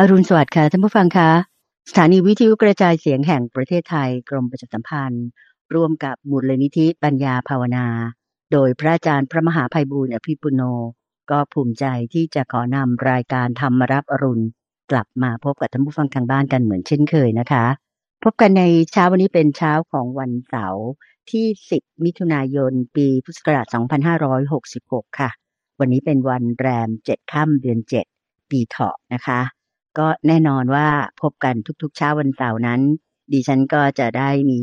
อรุณสวัสดิ์ค่ะท่านผู้ฟังคะสถานีวิทยุกระจายเสียงแห่งประเทศไทยกรมประชาสัมพันธ์ ร่วมกับมูลนิธิปัญญาภาวนา โดยพระอาจารย์พระมหาภัยบูร์อภิปุโน ก็ภูมิใจที่จะขอนำรายการธรรมรับอรุณ กลับมาพบกับท่านผู้ฟังทางบ้านกันเหมือนเช่นเคยนะคะ พบกันในเช้าวันนี้เป็นเช้าของวันเสาร์ที่ 10 มิถุนายน ปีพุทธศักราช 2566 ค่ะ วันนี้เป็นวันแรม 7 ค่ำเดือน 7 ปีเถาะนะคะ ก็แน่นอนว่าพบกันทุกๆเช้าวันเสาร์นั้น ดิฉันก็จะได้มี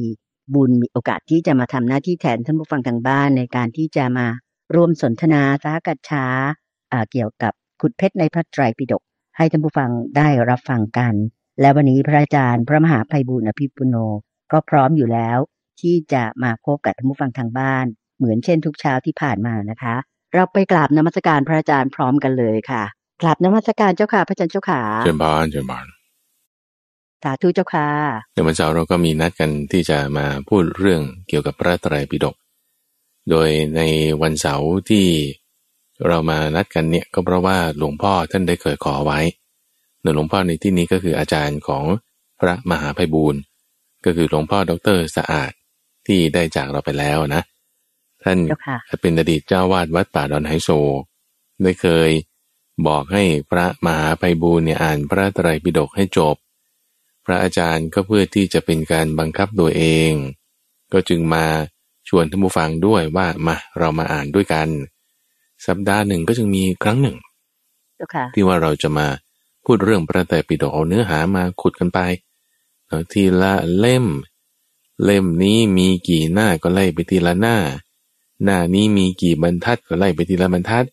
บุญมีโอกาสที่จะมาทำหน้าที่แทนท่านผู้ฟังทางบ้านในการที่จะมาร่วมสนทนาสากัดช้าเกี่ยวกับขุดเพชรในพระไตรปิฎกให้ท่านผู้ฟังได้รับฟังกัน และวันนี้พระอาจารย์พระมหาภัยบุญอภิปุโนก็พร้อมอยู่แล้ว ที่จะมาพบกับท่านผู้ฟังทางบ้าน เหมือนเช่นทุกเช้าที่ผ่านมานะคะ เราไปกราบนมัสการพระอาจารย์พร้อมกันเลยค่ะ กราบนมัสการเจ้าค่ะ พระอาจารย์เจ้าค่ะเชิญบานเชิญบานสาธุเจ้าค่ะในวันเสาร์เราก็มีนัดกันที่จะมาพูดเรื่องเกี่ยวกับพระไตรปิฎกโดยในวันเสาร์ที่เรามานัดกันเนี่ยก็เพราะว่าหลวงพ่อท่านได้เคยขอไว้หลวงพ่อในที่นี้ก็คืออาจารย์ของพระมหาภัยบูรณ์ก็คือหลวงพ่อดรสะอาดที่ได้จากเราไปแล้วนะ ท่านเจ้าค่ะเป็นอดีตเจ้าวาดวัดป่าดอนไฮโซ ได้เคย บอกให้พระมหาภัยบูรณ์เนี่ยอ่านพระไตรปิฎกให้จบ พระอาจารย์ก็เพื่อที่จะเป็นการบังคับตัวเอง ก็จึงมาชวนท่านผู้ฟังด้วยว่ามาเรามาอ่านด้วยกัน สัปดาห์หนึ่งก็จึงมีครั้งหนึ่งเจ้าค่ะที่ว่าเราจะมาพูดเรื่องพระไตรปิฎกเอาเนื้อหามาขุดกันไปเนาะทีละเล่ม เล่มนี้มีกี่หน้าก็ไล่ไปทีละหน้า หน้านี้มีกี่บรรทัดก็ไล่ไปทีละบรรทัด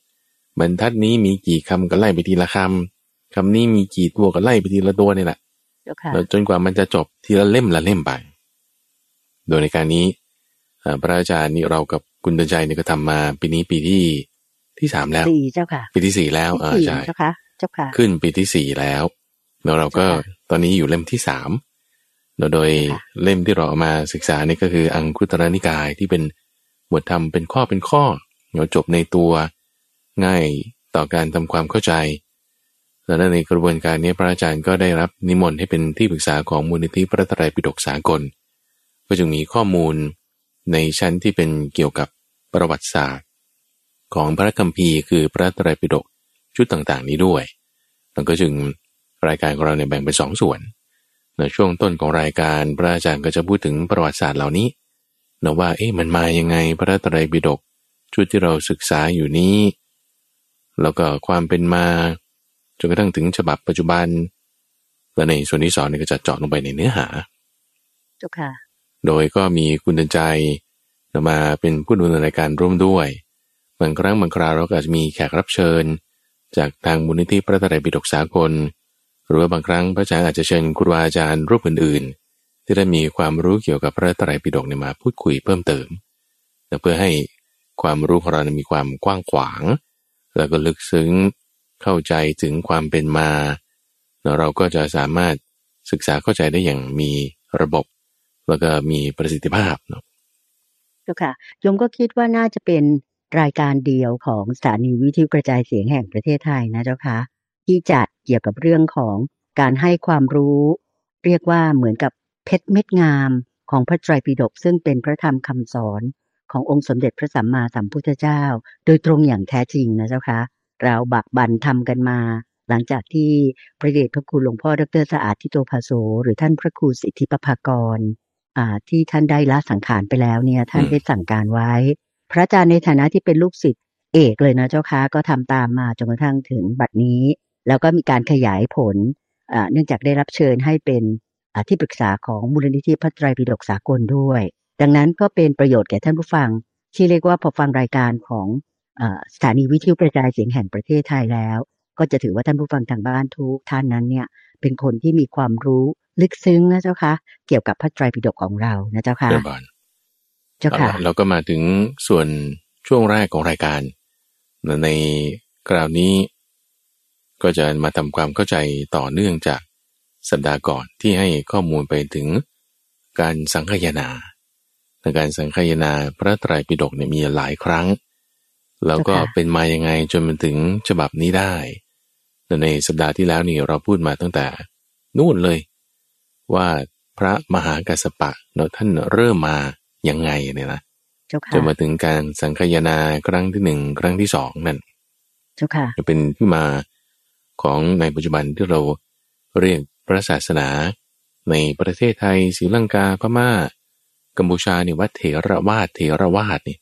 บรรทัดนี้มีกี่คำก็ไล่ไปทีละคำคำนี้มีกี่ตัวก็ไล่ไปทีละตัวนี่แหละเจ้าค่ะแล้วจนกว่ามันจะจบทีละเล่มละเล่มไป โดยในการนี้เอ่อพระอาจารย์นี่เรากับคุณเดินใจเนี่ยก็ทำมาปีนี้ปีที่ที่สามแล้วสี่เจ้าค่ะ ปีที่สี่แล้วเออสี่ใช่เจ้าค่ะเจ้าค่ะ ขึ้นปีที่สี่แล้วแล้วเราก็เจ้าค่ะตอนนี้อยู่เล่มที่สามแล้วโดยค่ะเล่มที่เราเอามาศึกษานี่ก็คืออังคุตรนิกายที่เป็นบทธรรมเป็นข้อเป็นข้อเราจบในตัว ง่ายต่อการทำความเข้าใจ แล้วในกระบวนการนี้พระอาจารย์ก็ได้รับนิมนต์ให้เป็นที่ปรึกษาของมูลนิธิพระตรัยปิฎกสากล ก็จึงมีข้อมูลในชั้นที่เป็นเกี่ยวกับประวัติศาสตร์ ของพระคัมภีร์คือพระตรัยปิฎกชุดต่างๆ นี้ด้วยแล้วก็จึงรายการของเราเนี่ยแบ่งเป็นสองส่วนในช่วงต้นของรายการพระอาจารย์ก็จะพูดถึงประวัติศาสตร์เหล่านี้นะว่าเอ๊ะมันมายังไงพระตรัยปิฎกชุดที่เราศึกษาอยู่นี้ แล้วก็ความเป็นมาจนกระทั่งถึงฉบับปัจจุบัน และในส่วนที่สองเนี่ยก็จะเจาะลงไปในเนื้อหาเจ้าค่ะ โดยก็มีคุณเดินใจมาเป็นผู้ดำเนินรายการร่วมด้วยบางครั้งบางคราวเราก็อาจจะมีแขกรับเชิญ จากทางมูลนิธิพระไตรปิฎกสากล หรือว่าบางครั้งพระอาจารย์อาจจะเชิญครูบาอาจารย์รูปอื่นๆ ที่ได้มีความรู้เกี่ยวกับพระไตรปิฎกเนี่ยมาพูดคุยเพิ่มเติมและเพื่อให้ความรู้ของเราเนี่ยมีความกว้างขวาง แล้วก็ลึกซึ้งเข้าใจถึงความเป็นมาแล้วเราก็จะสามารถศึกษาเข้าใจได้อย่างมีระบบ แล้วก็มีประสิทธิภาพเนาะเจ้าค่ะยมก็คิดว่าน่าจะเป็นรายการเดียวของสถานีวิทยุกระจายเสียงแห่งประเทศไทยนะเจ้าค่ะที่จัดเกี่ยวกับเรื่องของการให้ความรู้ เรียกว่าเหมือนกับเพชรเม็ดงามของพระไตรปิฎกซึ่งเป็นพระธรรมคำสอน ขององค์สมเด็จพระสัมมาสัมพุทธเจ้า โดยตรงอย่างแท้จริงนะเจ้าค่ะเราบักบันทำกันมา หลังจากที่พระเดชพระคุณหลวงพ่อดรสะอาดทิโตภาโสหรือท่านพระครูสิทธิปภากรอ่าที่ท่านได้ละสังขารไปแล้วเนี่ย ท่านอืมได้สั่งการไว้ พระอาจารย์ในฐานะที่เป็นลูกศิษย์เอกเลยนะเจ้าค่ะก็ทำตามมาจนกระทั่งถึงบัดนี้ แล้วก็มีการขยายผลอ่าเนื่องจากได้รับเชิญให้เป็นอ่าที่ปรึกษาของมูลนิธิพระไตรปิฎกสากลด้วย ดังนั้นก็เป็นประโยชน์แก่ท่านผู้ฟัง ที่เรียกว่าพอฟังรายการของอาสถานีวิทยุกระจายเสียงแห่งประเทศไทยแล้ว ก็จะถือว่าท่านผู้ฟังทางบ้านทุกท่านนั้นเนี่ยเป็นคนที่มีความรู้ลึกซึ้งนะเจ้าค่ะเกี่ยวกับพระไตรปิฎกของเรานะเจ้าค่ะเรียบร้อยเจ้าค่ะเอาล่ะเราก็มาถึงส่วนช่วงแรกของรายการในคราวนี้ ก็จะมาทำความเข้าใจต่อเนื่องจากสัปดาห์ก่อนที่ให้ข้อมูลไปถึงการสังคายนา ในการสังคายนาพระไตรปิฎกเนี่ยมีหลายครั้ง แล้วก็เจ้าค่ะเป็นมายังไงจนมันถึงฉบับนี้ได้ ในสัปดาห์ที่แล้วนี่เราพูดมาตั้งแต่ นู่นเลย ว่าพระมหากัสสปะเนาะท่านเริ่มมายังไงเนี่ยนะเจ้าค่ะจนมาถึงการสังคายนาครั้งที่หนึ่งครั้งที่สองนั่นเจ้าค่ะจะเป็นที่มาของในปัจจุบันที่เราเรียกพระศาสนาในประเทศไทยศรีลังกาพม่า กัมพูชาเนี่ยว่าเถระวาทเถระวาทนี่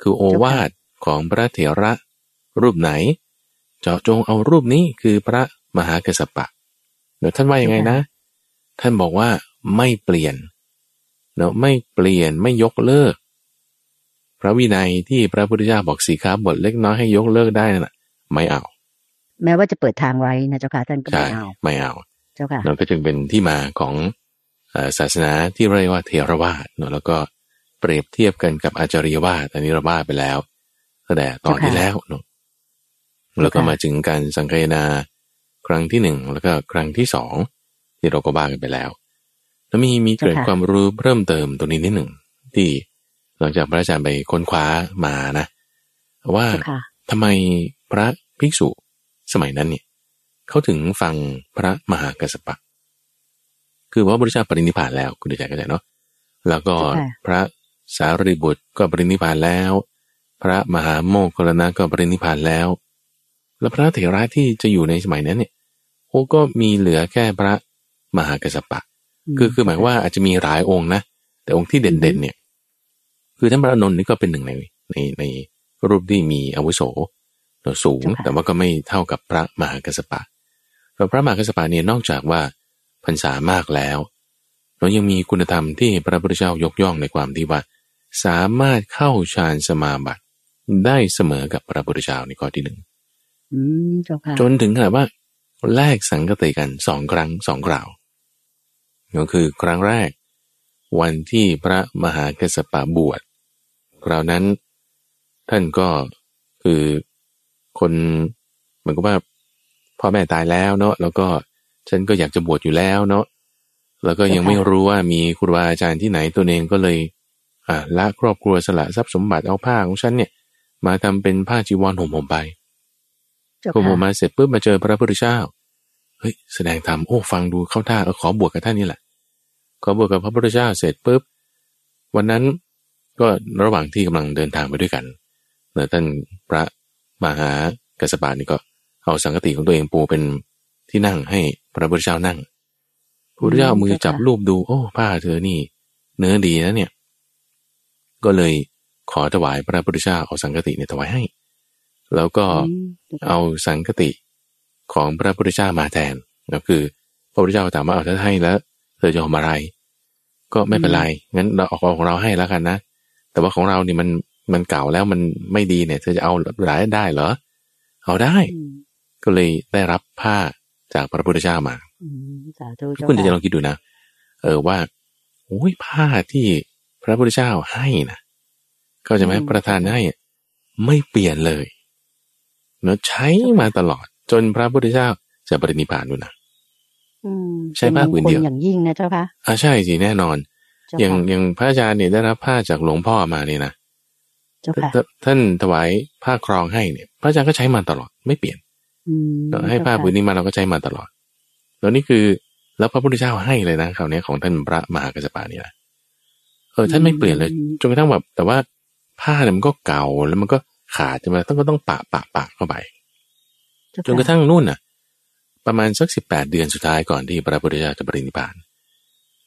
คือโอวาทของพระเถระรูปไหน เจาะจงเอารูปนี้คือพระมหากัสสปะเดี๋ยวท่านว่ายังไงนะ ท่านบอกว่าไม่เปลี่ยนเนาะไม่เปลี่ยนไม่ยกเลิก พระวินัยที่พระพุทธเจ้าบอกสีขาบทเล็กน้อยให้ยกเลิกได้นั่นน่ะ ไม่เอา แม้ว่าจะเปิดทางไว้นะเจ้าค่ะท่านก็ใช่ไม่เอาไม่เอาเจ้าค่ะนั่นก็จึงเป็นที่มาของเอ่อ ศาสนาที่เรียกว่าเทรวาสเนอะแล้วก็เปรียบเทียบกันกับอาจาริยวาสอันนี้เราบ้าไปแล้วตั้งแต่ตอนที่แล้วเนอะแล้วก็มาถึงการสังคายนาครั้งที่หนึ่งแล้วก็ครั้งที่สองที่เราก็บ้ากันไปแล้ว แล้วมีมีเกร็ดความรู้เพิ่มเติมตรงนี้นิดหนึ่งที่หลังจากพระอาจารย์ไปค้นคว้ามานะว่าเจ้าค่ะทำไมพระภิกษุสมัยนั้นเนี่ยเขาถึงฟังพระมหากัสสปะ คือว่าพระพุทธเจ้าปรินิพพานแล้วคุณเดชก็ใจเนาะแล้วก็ค่ะพระสารีบุตรก็ปรินิพพานแล้ว พระมหาโมคคลลานะก็ปรินิพพานแล้ว แล้วพระเถระที่จะอยู่ในสมัยนั้นเนี่ยโอ้ก็มีเหลือแค่พระมหากัสสปะ คือคือหมายว่าอาจจะมีหลายองค์นะ แต่องค์ที่เด่นๆเนี่ย คือท่านพระอานนท์นี่ก็เป็นหนึ่งในในในรูปที่มีอาวุโสสูงเจ้าค่ะแต่ว่าก็ไม่เท่ากับพระมหากัสสปะเพราะพระมหากัสสปะเนี่ยนอกจากว่า พรรษามากแล้วเรายังมีคุณธรรมที่พระพุทธเจ้ายกย่องในความที่ว่า สามารถเข้าฌานสมาบัติได้เสมอกับพระพุทธเจ้าในข้อที่หนึ่งอืมเจ้าค่ะจนถึงขนาดว่าแลกสังกติกันสองครั้งสองกล่าวก็คือครั้งแรก วันที่พระมหากัสสปะบวชคราวนั้น ท่านก็คือคนเหมือนกับว่าพ่อแม่ตายแล้วเนาะแล้วก็ ฉันก็อยากจะบวชอยู่แล้วเนาะแล้วก็ยังไม่รู้ว่ามีครูบาอาจารย์ที่ไหนตัวเองก็เลยอ่าละครอบครัวสละทรัพย์สมบัติเอาผ้าของฉันเนี่ย มาทำเป็นผ้าจีวรห่มผมไปเจ้าพอผมค่ะมาเสร็จปุ๊บมาเจอพระพุทธเจ้าเฮ้ยแสดงธรรมโอ้ฟังดูเข้าท่าเออขอบวชกับท่านนี่แหละขอบวชกับพระพุทธเจ้าเสร็จปุ๊บวันนั้นก็ระหว่างที่กำลังเดินทางไปด้วยกันเนยท่านพระมหากัสสปะนี่ก็เอาสังกติของตัวเองปูเป็น ที่นั่งให้พระพุทธเจ้านั่งพระพุทธเจ้าเอามือจับรูปดู โอ้ผ้าเธอนี่ เนื้อดีนะเนี่ย ก็เลยขอถวายพระพุทธเจ้าเอาสังกติเนี่ยถวายให้ แล้วก็อืมเจ้าค่ะเอาสังคติของพระพุทธเจ้ามาแทนก็คือ พระพุทธเจ้าถามว่าเอาถ้าให้แล้ว เธอจะทำอะไร ก็ไม่เป็นไรงั้นเราเอาของเราให้แล้วกันนะแต่ว่าของเรานี่มันมันเก่าแล้วมันไม่ดีเนี่ย เธอจะเอาหลายได้เหรอเอาได้อืมก็เลยได้รับผ้า จากพระพุทธเจ้ามาอืมสาธุเจ้าคุณจะค่ะลองคิดดูนะ เออว่าโอ้ยผ้าที่พระพุทธเจ้าให้นะก็จะไหมประทานให้อะไม่เปลี่ยนเลยเนาะใช้มาตลอด จนพระพุทธเจ้าจะปรินิพพานดูนะอืมใช้ผ้าผืนเดียวป็มงคลอย่างยิ่งนะเจ้าค่ะอ่าใช่สิแน่นอนเจ้าอย่างค่ะอย่างพระอาจารย์เนี่ยได้รับผ้าจากหลวงพ่อมาเนี่ยนะเจ้าค่ะท่าท่านถวายผ้าครองให้เนี่ย พระอาจารย์ก็ใช้มาตลอดไม่เปลี่ยนอืม ให้ผ้าผืนนี้มาเราก็ใช้มาตลอด แล้วนี่คือแล้วพระพุทธเจ้าให้เลยนะคราวนี้ของท่านพระมหากัสสปะนี่นะเออท่านไม่เปลี่ยนเลยจนกระทั่งแบบแต่ว่าผ้าเนี่ยมันก็เก่าแล้วมันก็ขาดใช่ไหมต้องก็ต้องปะปะปะเข้าไปเจ้าจนกระทั่งนู่นน่ะ ประมาณสักสิบแปดเดือนสุดท้ายก่อนที่พระพุทธเจ้าจะปรินิพพาน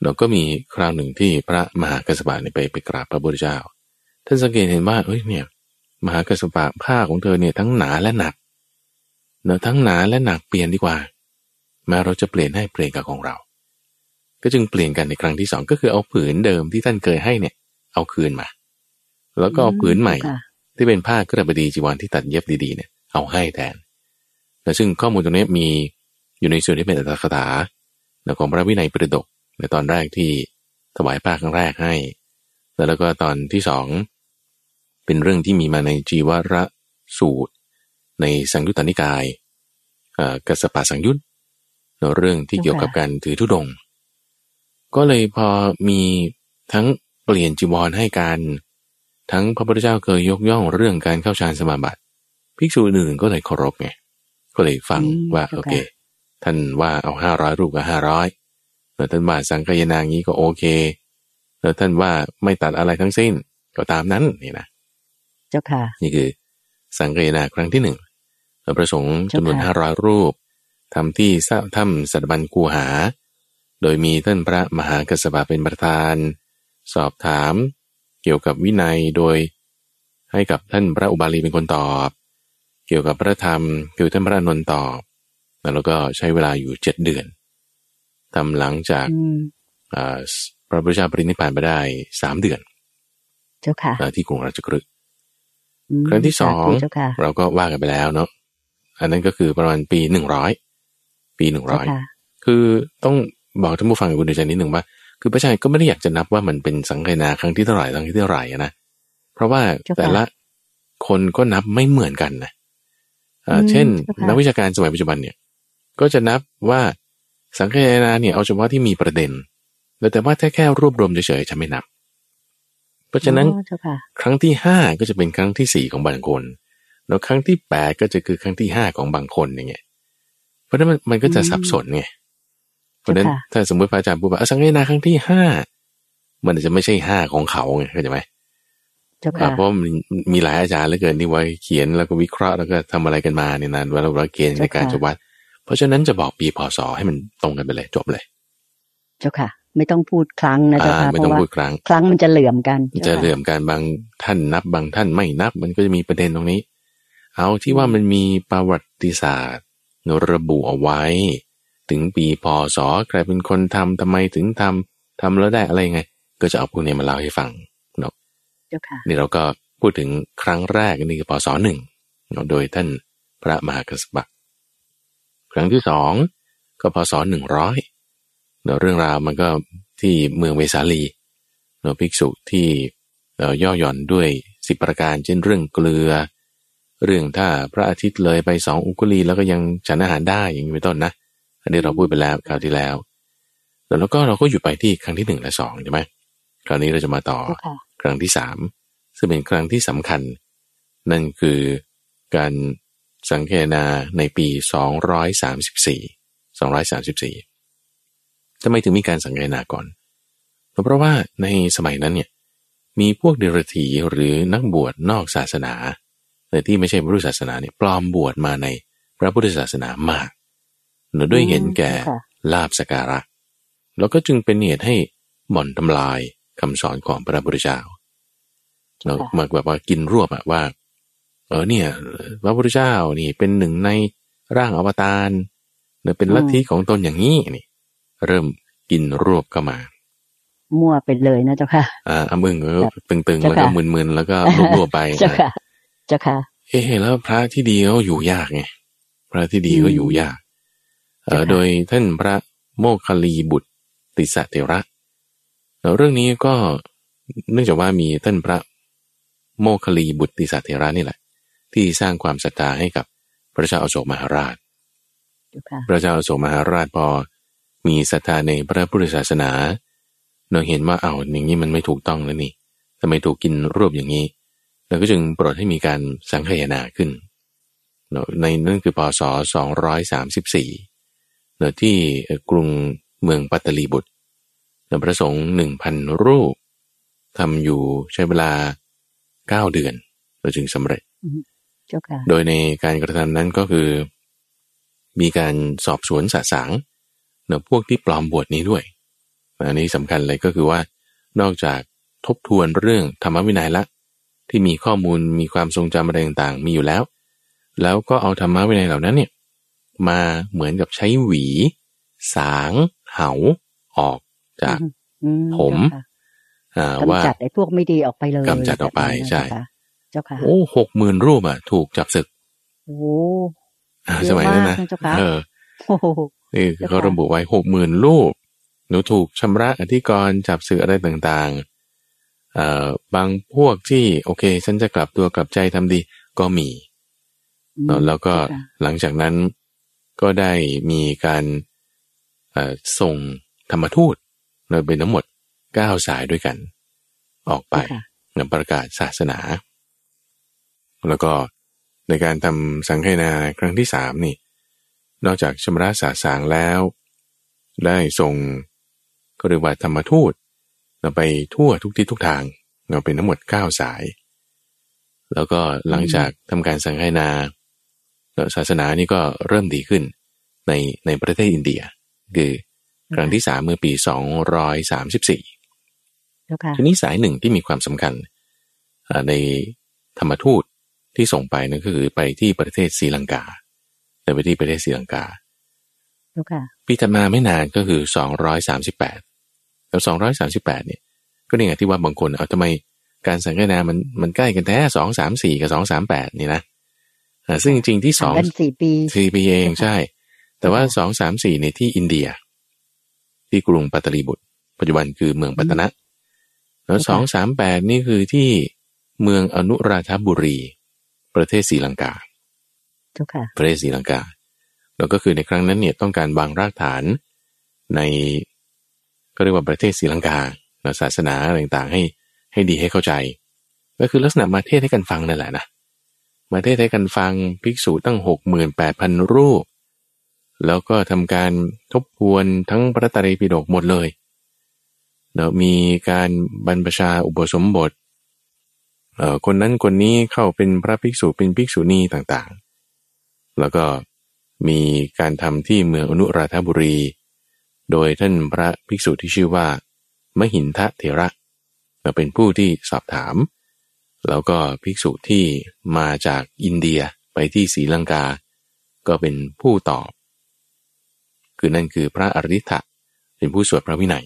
เราก็มีคราวหนึ่งที่พระมหากัสสปะเนี่ยไปไปกราบพระพุทธเจ้า ท่านสังเกตเห็นว่าเอ้ยเนี่ย มหากัสสปะผ้าของเธอเนี่ยทั้งหนาและหนัก เนอะทั้งหนาและหนักเปลี่ยนดีกว่าแม้เราจะเปลี่ยนให้เปลี่ยนกับของเรา ก็จึงเปลี่ยนกันในครั้งที่สองก็คือเอาผืนเดิมที่ท่านเคยให้เนี่ย เอาคืนมา แล้วก็เอาผืนใหม่เจ้าค่ะที่เป็นผ้ากระบดีจีวรที่ตัดเย็บดีๆเนี่ย เอาให้แทนและซึ่งข้อมูลตรงนี้มีอยู่ในส่วนที่เป็นอัตถกถาของพระวินัยปิฎกในตอนแรกที่ถวายผ้าครั้งแรกให้ แล้วก็ตอนที่สองเป็นเรื่องที่มีมาในจีวรสูตร ในสังยุตตนิกายเอ่อกัสสปะสังยุตเรื่องที่เกี่ยวกับการถือธุดงค์ก็เลยพอมีทั้งเปลี่ยนจีวรให้กันทั้งพระพุทธเจ้าเคยยกย่องเรื่องการเข้าฌานสมาบัติภิกษุอื่นๆก็เลยเคารพไงก็เลยฟังอืมว่าเจ้าค่ะโอเค ท่านว่าเอาห้าร้อยรูปก็ห้าร้อยแล้วท่านว่าสังกายนางี้ก็โอเค แล้วท่านว่าไม่ตัดอะไรทั้งสิ้นก็ตามนั้นนี่นะ เจ้าค่ะ นี่คือสังกายนาครั้งที่หนึ่งเรา ประสงค์จำนวนเจ้าค่ะห้าร้อยรูปทำที่สะถ้ำสัตบันกูหา โดยมีท่านพระมหากัสสปะเป็นประธาน สอบถามเกี่ยวกับวินัยโดย ให้กับท่านพระอุบาลีเป็นคนตอบ เกี่ยวกับพระธรรมคือท่านพระอานนท์ตอบ แล้วก็ใช้เวลาอยู่เจ็ดเดือนทำหลังจากอืมอ่าพระพุทธเจ้าปรินิพพานไปได้สามเดือน เจ้าค่ะอ่าที่กรุงราชกฤห์อืมครั้งที่สองาธุเจ้าค่ะเราก็ว่ากันไปแล้วเนาะ อันนั้นก็คือประมาณปีหนึ่งร้อยปีหนึ่งร้เจ้าอยค่ะคือต้องบอกท่านผู้ฟังกับคุณเดชนิดหนึ่งว่า คือพระชายก็ไม่ได้อยากจะนับว่ามันเป็นสังฆนาครั้งที่เท่าไหร่ครั้งที่เท่าไหร่อะนะเพราะว่าเจ้าค่ะแต่ละคนก็นับไม่เหมือนกันนะอ่าอืมเช่นเจ้าค่ะนักวิชาการสมัยปัจจุบันเนี่ย ก็จะนับว่าสังฆนาเนี่ยเอาเฉพาะที่มีประเด็นแต่แต่ว่าถ้าแค่รวบรวมเฉยๆจะไม่นับ เพราะฉะนั้นอ๋อเจ้าค่ะครั้งที่ห้าก็จะเป็นครั้งที่สี่ของบางคน แล้วครั้งที่แปดก็จะคือครั้งที่ห้าของบางคนอย่างเงี้ยเพราะฉะนั้นมันมันก็จะอืมสับสนไงเพราะฉะนั้นเจ้าค่ะถ้าสมมติพระอาจารย์พูดว่าอะสังเกตนาครั้งที่ห้ามันอาจจะไม่ใช่ห้าของเขาไงเข้าใจไหมเจ้าอ่าค่ะเพราะมันมีหลายอาจารย์เหลือเกินที่ไว้เขียนแล้วก็วิเคราะห์แล้วก็ทำอะไรกันมาเนี่ยนานว่าเราเราเกณฑ์ในการจะวัด เพราะฉะนั้นจะบอกปีพศให้มันตรงกันไปเลยจบเลย เจ้าค่ะ ไม่ต้องพูดครั้งนะเจ้าอ่าค่ะไม่เพต้องราะว่าพูดครั้ง ครั้งมันจะเหลื่อมกัน จะจ้าค่เรื่องการบางท่านนับบางท่านไม่นับ มันก็จะมีประเด็นตรงนี้ เอาที่ว่ามันมีประวัติศาสตร์ระบุเอาไว้ ถึงปีพศใครเป็นคนทำทำไมถึงทำทำแล้วได้อะไรไง ก็จะเอาพวกนี้มาเล่าให้ฟังเนาะเจ้าค่ะนี่เราก็พูดถึงครั้งแรกนี่คือพศหนึ่งเนาะโดยท่านพระมหากัสสปะครั้งที่สองก็พศหนึ่งร้อยเนาะเรื่องราวมันก็ที่เมืองเวสาลีเนาะภิกษุที่เอ่อย่อหย่อนด้วยสิบประการเช่นเรื่องเกลือ เรื่องถ้าพระอาทิตย์เลยไปสองอุกุลีแล้วก็ยังฉันอาหารได้อย่างนี้เป็นต้นนะ อันนี้เราพูดไปแล้วคราวที่แล้วแล้วก็เราก็หยุดไปที่ครั้งที่หนึ่งและสองใช่ไหมคราวนี้เราจะมาต่อเจ้าค่ะครั้งที่สามซึ่งเป็นครั้งที่สำคัญ นั่นคือการสังเกนาในปี234 234ทำไมถึงมีการสังเกนาก่อนเพราะว่าในสมัยนั้นเนี่ยมีพวกเดรัจฉีหรือนักบวชนอกศาสนา แต่ที่ไม่ใช่พุทธศาสนาเนี่ยปลอมบวชมาในพระพุทธศาสนามากเนื่องด้วยเห็นแก่ค่ะลาบสกการะ แล้วก็จึงเป็นเหตุให้หม่อนทำลายคำสอนของพระพุทธเจ้าเราค่ะมาแบบว่ากินรวบอะว่า เออเนี่ย พระพุทธเจ้านี่เป็นหนึ่งในร่างอวตารหรือเป็นลัทธิของตนอย่างนี้นี่ เริ่มกินรวบเข้ามา มั่วไปเลยนะเจ้าค่ะ อ่าอมึงก็ครับตึงๆเจ้าแล้วก็ค่ะมึนๆแล้วก็รวบๆไปเจ้าค่ะ เจ้าค่ะ เอ๊ะแล้วพระที่ดีก็อยู่ยากไงพระที่ดีก็อยู่ยากเออเจ้าค่ะโดยท่านพระโมคคัลลีบุตรติสสะเทระแล้วเรื่องนี้ก็เนื่องจากว่ามีท่านพระโมคคัลลีบุตรติสสะเทระนี่แหละ ที่สร้างความศรัทธาให้กับพระเจ้าอโศกมหาราชเจ้าค่ะพระเจ้าอโศกมหาราชพอมีศรัทธาในพระพุทธศาสนาเราเห็นว่าเอาอย่างนี้มันไม่ถูกต้องแล้วนี่ทำไมถูกกินรวบอย่างนี้ เราก็จึงโปรดให้มีการสังคายนาขึ้นเนอะในนั่นคือพศ 234เนอะที่กรุงเมืองปัตตลีบุตรเนอะพระสงฆ์หนึ่งพันรูปทำอยู่ใช้เวลาเก้าเดือนเราจึงสำเร็จเจ้าค่ะโดยในการกระทำนั้นก็คือ มีการสอบสวนสะสางเนอะพวกที่ปลอมบวชนี้ด้วยอันนี้สำคัญเลยก็คือว่านอกจากทบทวนเรื่องธรรมวินัยละ ที่มีข้อมูลมีความทรงจำอะไรต่างๆ มีอยู่แล้ว แล้วก็เอาธรรมวินัยเหล่านั้นเนี่ยมาเหมือนกับใช้หวี สาง เหา ออกจากอืผมเจ้าค่ะอ่าว่ากำจัดไอ้พวกไม่ดีออกไปเลยกำจัดออกไปแบบนั้นนะใช่เจ้าค่ะโอ้หกหมื่นรูปอะ ถูกจับศึกโอ้อ่าเยอะสมัยนั้นนะมากนะเจ้าค่ะเออโอ้โหนี่คือเจ้าค่ะเขาระบุไว้หกหมื่นรูปหนูถูกชำระอธิกรณ์จับสื่ออะไรต่างๆเอ่อ บางพวกที่โอเค ฉันจะกลับตัวกลับใจทำดีก็มีอืมเนอะแล้วก็เจ้าค่ะหลังจากนั้นก็ได้มีการเอ่อส่งธรรมทูตโดยเป็นทั้งหมดเก้าสายด้วยกัน ออกไปเจ้าค่ะนำประกาศศาสนา แล้วก็ในการทำสังฆนาครั้งที่สามนี่ นอกจากชำระสาสางแล้ว ได้ส่งก็เรียกว่าธรรมทูต เราไปทั่วทุกที่ทุกทาง เราเป็นทั้งหมด 9 สาย แล้วก็หลังจากทำการสังฆนาศาสนานี่ก็เริ่มดีขึ้นในในประเทศอินเดีย คือครั้งที่สามเมื่อปี 234ทีนี้สายหนึ่งที่มีความสำคัญในธรรมทูตที่ส่งไปนั่นก็คือไปที่ประเทศศรีลังกาแต่ไปที่ประเทศศรีลังกาปีถัดมาไม่นานก็คือ 238 กับสองร้อยสาสิบแปดเนี่ยก็นี่ไงที่ว่าบางคนเอาทำไมการสังเกตนามันมันใกล้กันแท้สองสามสี่กับสองสามแปดนี่นะซึ่งจริงๆที่สองสี่ปีสี่ปีเองใช่ แต่ว่าสองสามสี่ในที่อินเดีย ที่กรุงปัตตลีบุตร ปัจจุบันคือเมืองปัตตนะแล้วสองสามแปดนี่คือที่เมืองอนุราธบุรี ประเทศศรีลังกาประเทศศรีลังกาแล้วก็คือในครั้งนั้นเนี่ยต้องการวางรากฐานใน ก็เรียกว่าประเทศศรีลังกาศาสนาต่างๆให้ให้ดีให้เข้าใจ ก็คือลักษณะมาเทศให้กันฟังนั่นแหละนะมาเทศให้กันฟังภิกษุตั้งหกหมื่นแปดพันรูป แล้วก็ทำการทบทวนทั้งพระตรีปิฎกหมดเลยเนามีการบรรพชาอุปสมบทเอ่อคนนั้นคนนี้เข้าเป็นพระภิกษุเป็นภิกษุณีต่างๆ แล้วก็มีการทำที่เมืองอนุราธบุรี โดยท่านพระภิกษุที่ชื่อว่า มหินทะเถระเป็นผู้ที่สอบถาม แล้วก็ภิกษุที่มาจากอินเดียไปที่ศรีลังกา ก็เป็นผู้ตอบ คือนั่นคือพระอริ t ะเป็นผู้สวดพระวินัย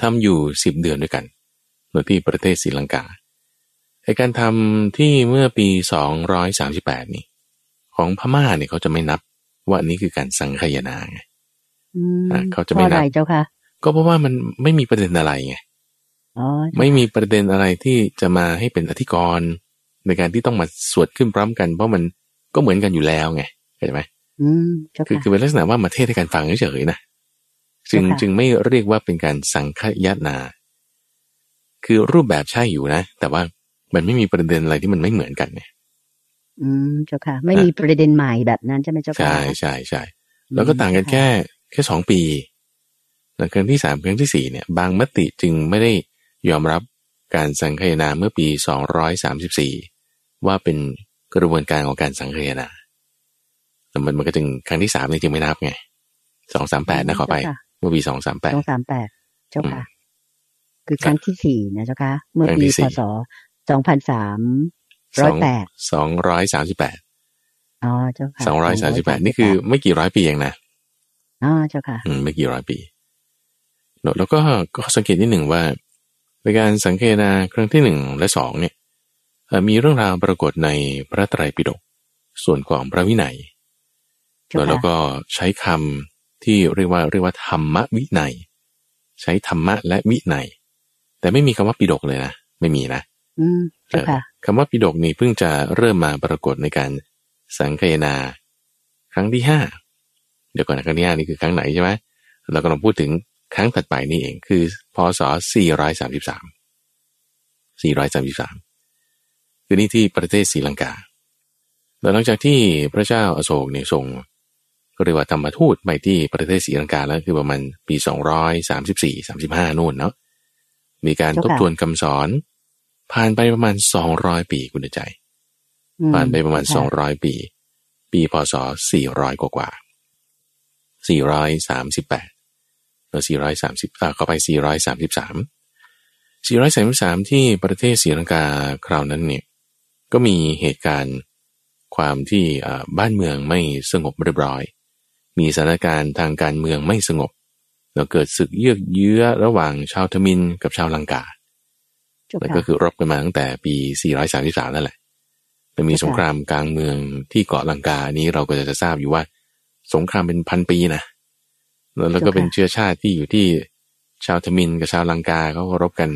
ทำอยู่สิบเดือนด้วยกันโดยที่ประเทศศรีลังกาในการทำที่เมื่อปี 238 นี่ ของพม่าเนี่ยเขาจะไม่นับว่านี้คือการสังขยนาไง เขาจะไม่นับเจ้าค่ะ ก็เพราะว่ามันไม่มีประเด็นอะไรไงไม่มีประเด็นอะไรที่จะมาให้เป็นอธิกรณ์ในการที่ต้องมาสวดขึ้นพร้อมกัน เพราะมันก็เหมือนกันอยู่แล้วไงเข้าใจไหมคือคือเป็นลักษณะว่ามาเทศให้การฟังเฉยๆนะจึงจึงไม่เรียกว่าเป็นการสังคยนา คือรูปแบบใช่อยู่นะ แต่ว่ามันไม่มีประเด็นอะไรที่มันไม่เหมือนกันเนี่ยอืมเจ้าค่ะ ไม่มีประเด็นใหม่แบบนั้นใช่ไหมเจ้าค่ะ ใช่ใช่ใช่แล้วก็ต่างกันแค่ แค่สองปีหลังครั้งที่สามครั้งที่สี่เนี่ยบางมติจึงไม่ได้ยอมรับการสังคายนาเมื่อปี 234 ว่าเป็นกระบวนการของการสังคายนาแต่มันมันก็ถึงครั้งที่สามนี่จึงไม่นับไงสองสามแปดนะขอไป เมื่อปีสองสามแปดสองสามแปดเจ้าค่ะ คือครั้งที่สี่นะเจ้าค่ะ เมื่อปีพศสองพันสามร้อยแปดสองร้อยสามสิบแปดอ๋อเจ้าค่ะสองร้อยสามสิบแปดนี่คือไม่กี่ร้อยปีเองนะ อ๋อเจ้าค่ะอืมไม่กี่ร้อยปีแล้วก็ก็สังเกตนิดหนึ่งว่าในการสังเกตนาครั้งที่หนึ่งและสองเนี่ยมีเรื่องราวปรากฏในพระไตรปิฎกส่วนของพระวินัยแล้วก็ใช้คำที่เรียกว่าเรียกว่าธรรมวินัย ใช้ธรรมะและวินัย แต่ไม่มีคำว่าปิฎกเลยนะไม่มีนะคำว่าปิฎกนี่เพิ่งจะเริ่มมาปรากฏในการสังเกตนา ครั้งที่ห้า เดี๋ยวก่อนนะครั้งที่ห้านี่คือครั้งไหนใช่ไหมเรากำลังพูดถึงครั้งถัดไปนี่เองคือพศ 433 433 คือนี่ที่ประเทศศรีลังกา แล้วหลังจากที่พระเจ้าอโศกเนี่ยส่งก็เรียกว่าธรรมทูตไปที่ประเทศศรีลังกาแล้วคือประมาณปี 234 35 นู่นเนาะ มีการทบทวนคำสอน ผ่านไปประมาณ 200 ปีคุณใจ ผ่านไปประมาณ 200 ปี ปีพศ 400 กว่ากว่า 438เรา430อ่าเข้าไป 433 433 ที่ประเทศศรีลังกาคราวนั้นเนี่ยก็มีเหตุการณ์ความที่บ้านเมืองไม่สงบเรียบร้อย มีสถานการณ์ทางการเมืองไม่สงบ แล้วเกิดศึกเยือกเยื้อระหว่างชาวทมินกับชาวลังกาแล้วก็คือรบกันมาตั้งแต่ปี 433 นั่นแหละแต่มีสงครามกลางเมืองที่เกาะลังกานี้เราก็จะทราบอยู่ว่า สงครามเป็นพันปีนะแล้วก็เป็นเชื้อชาติที่อยู่ที่ชาวทมินกับชาวลังกาเขารบกัน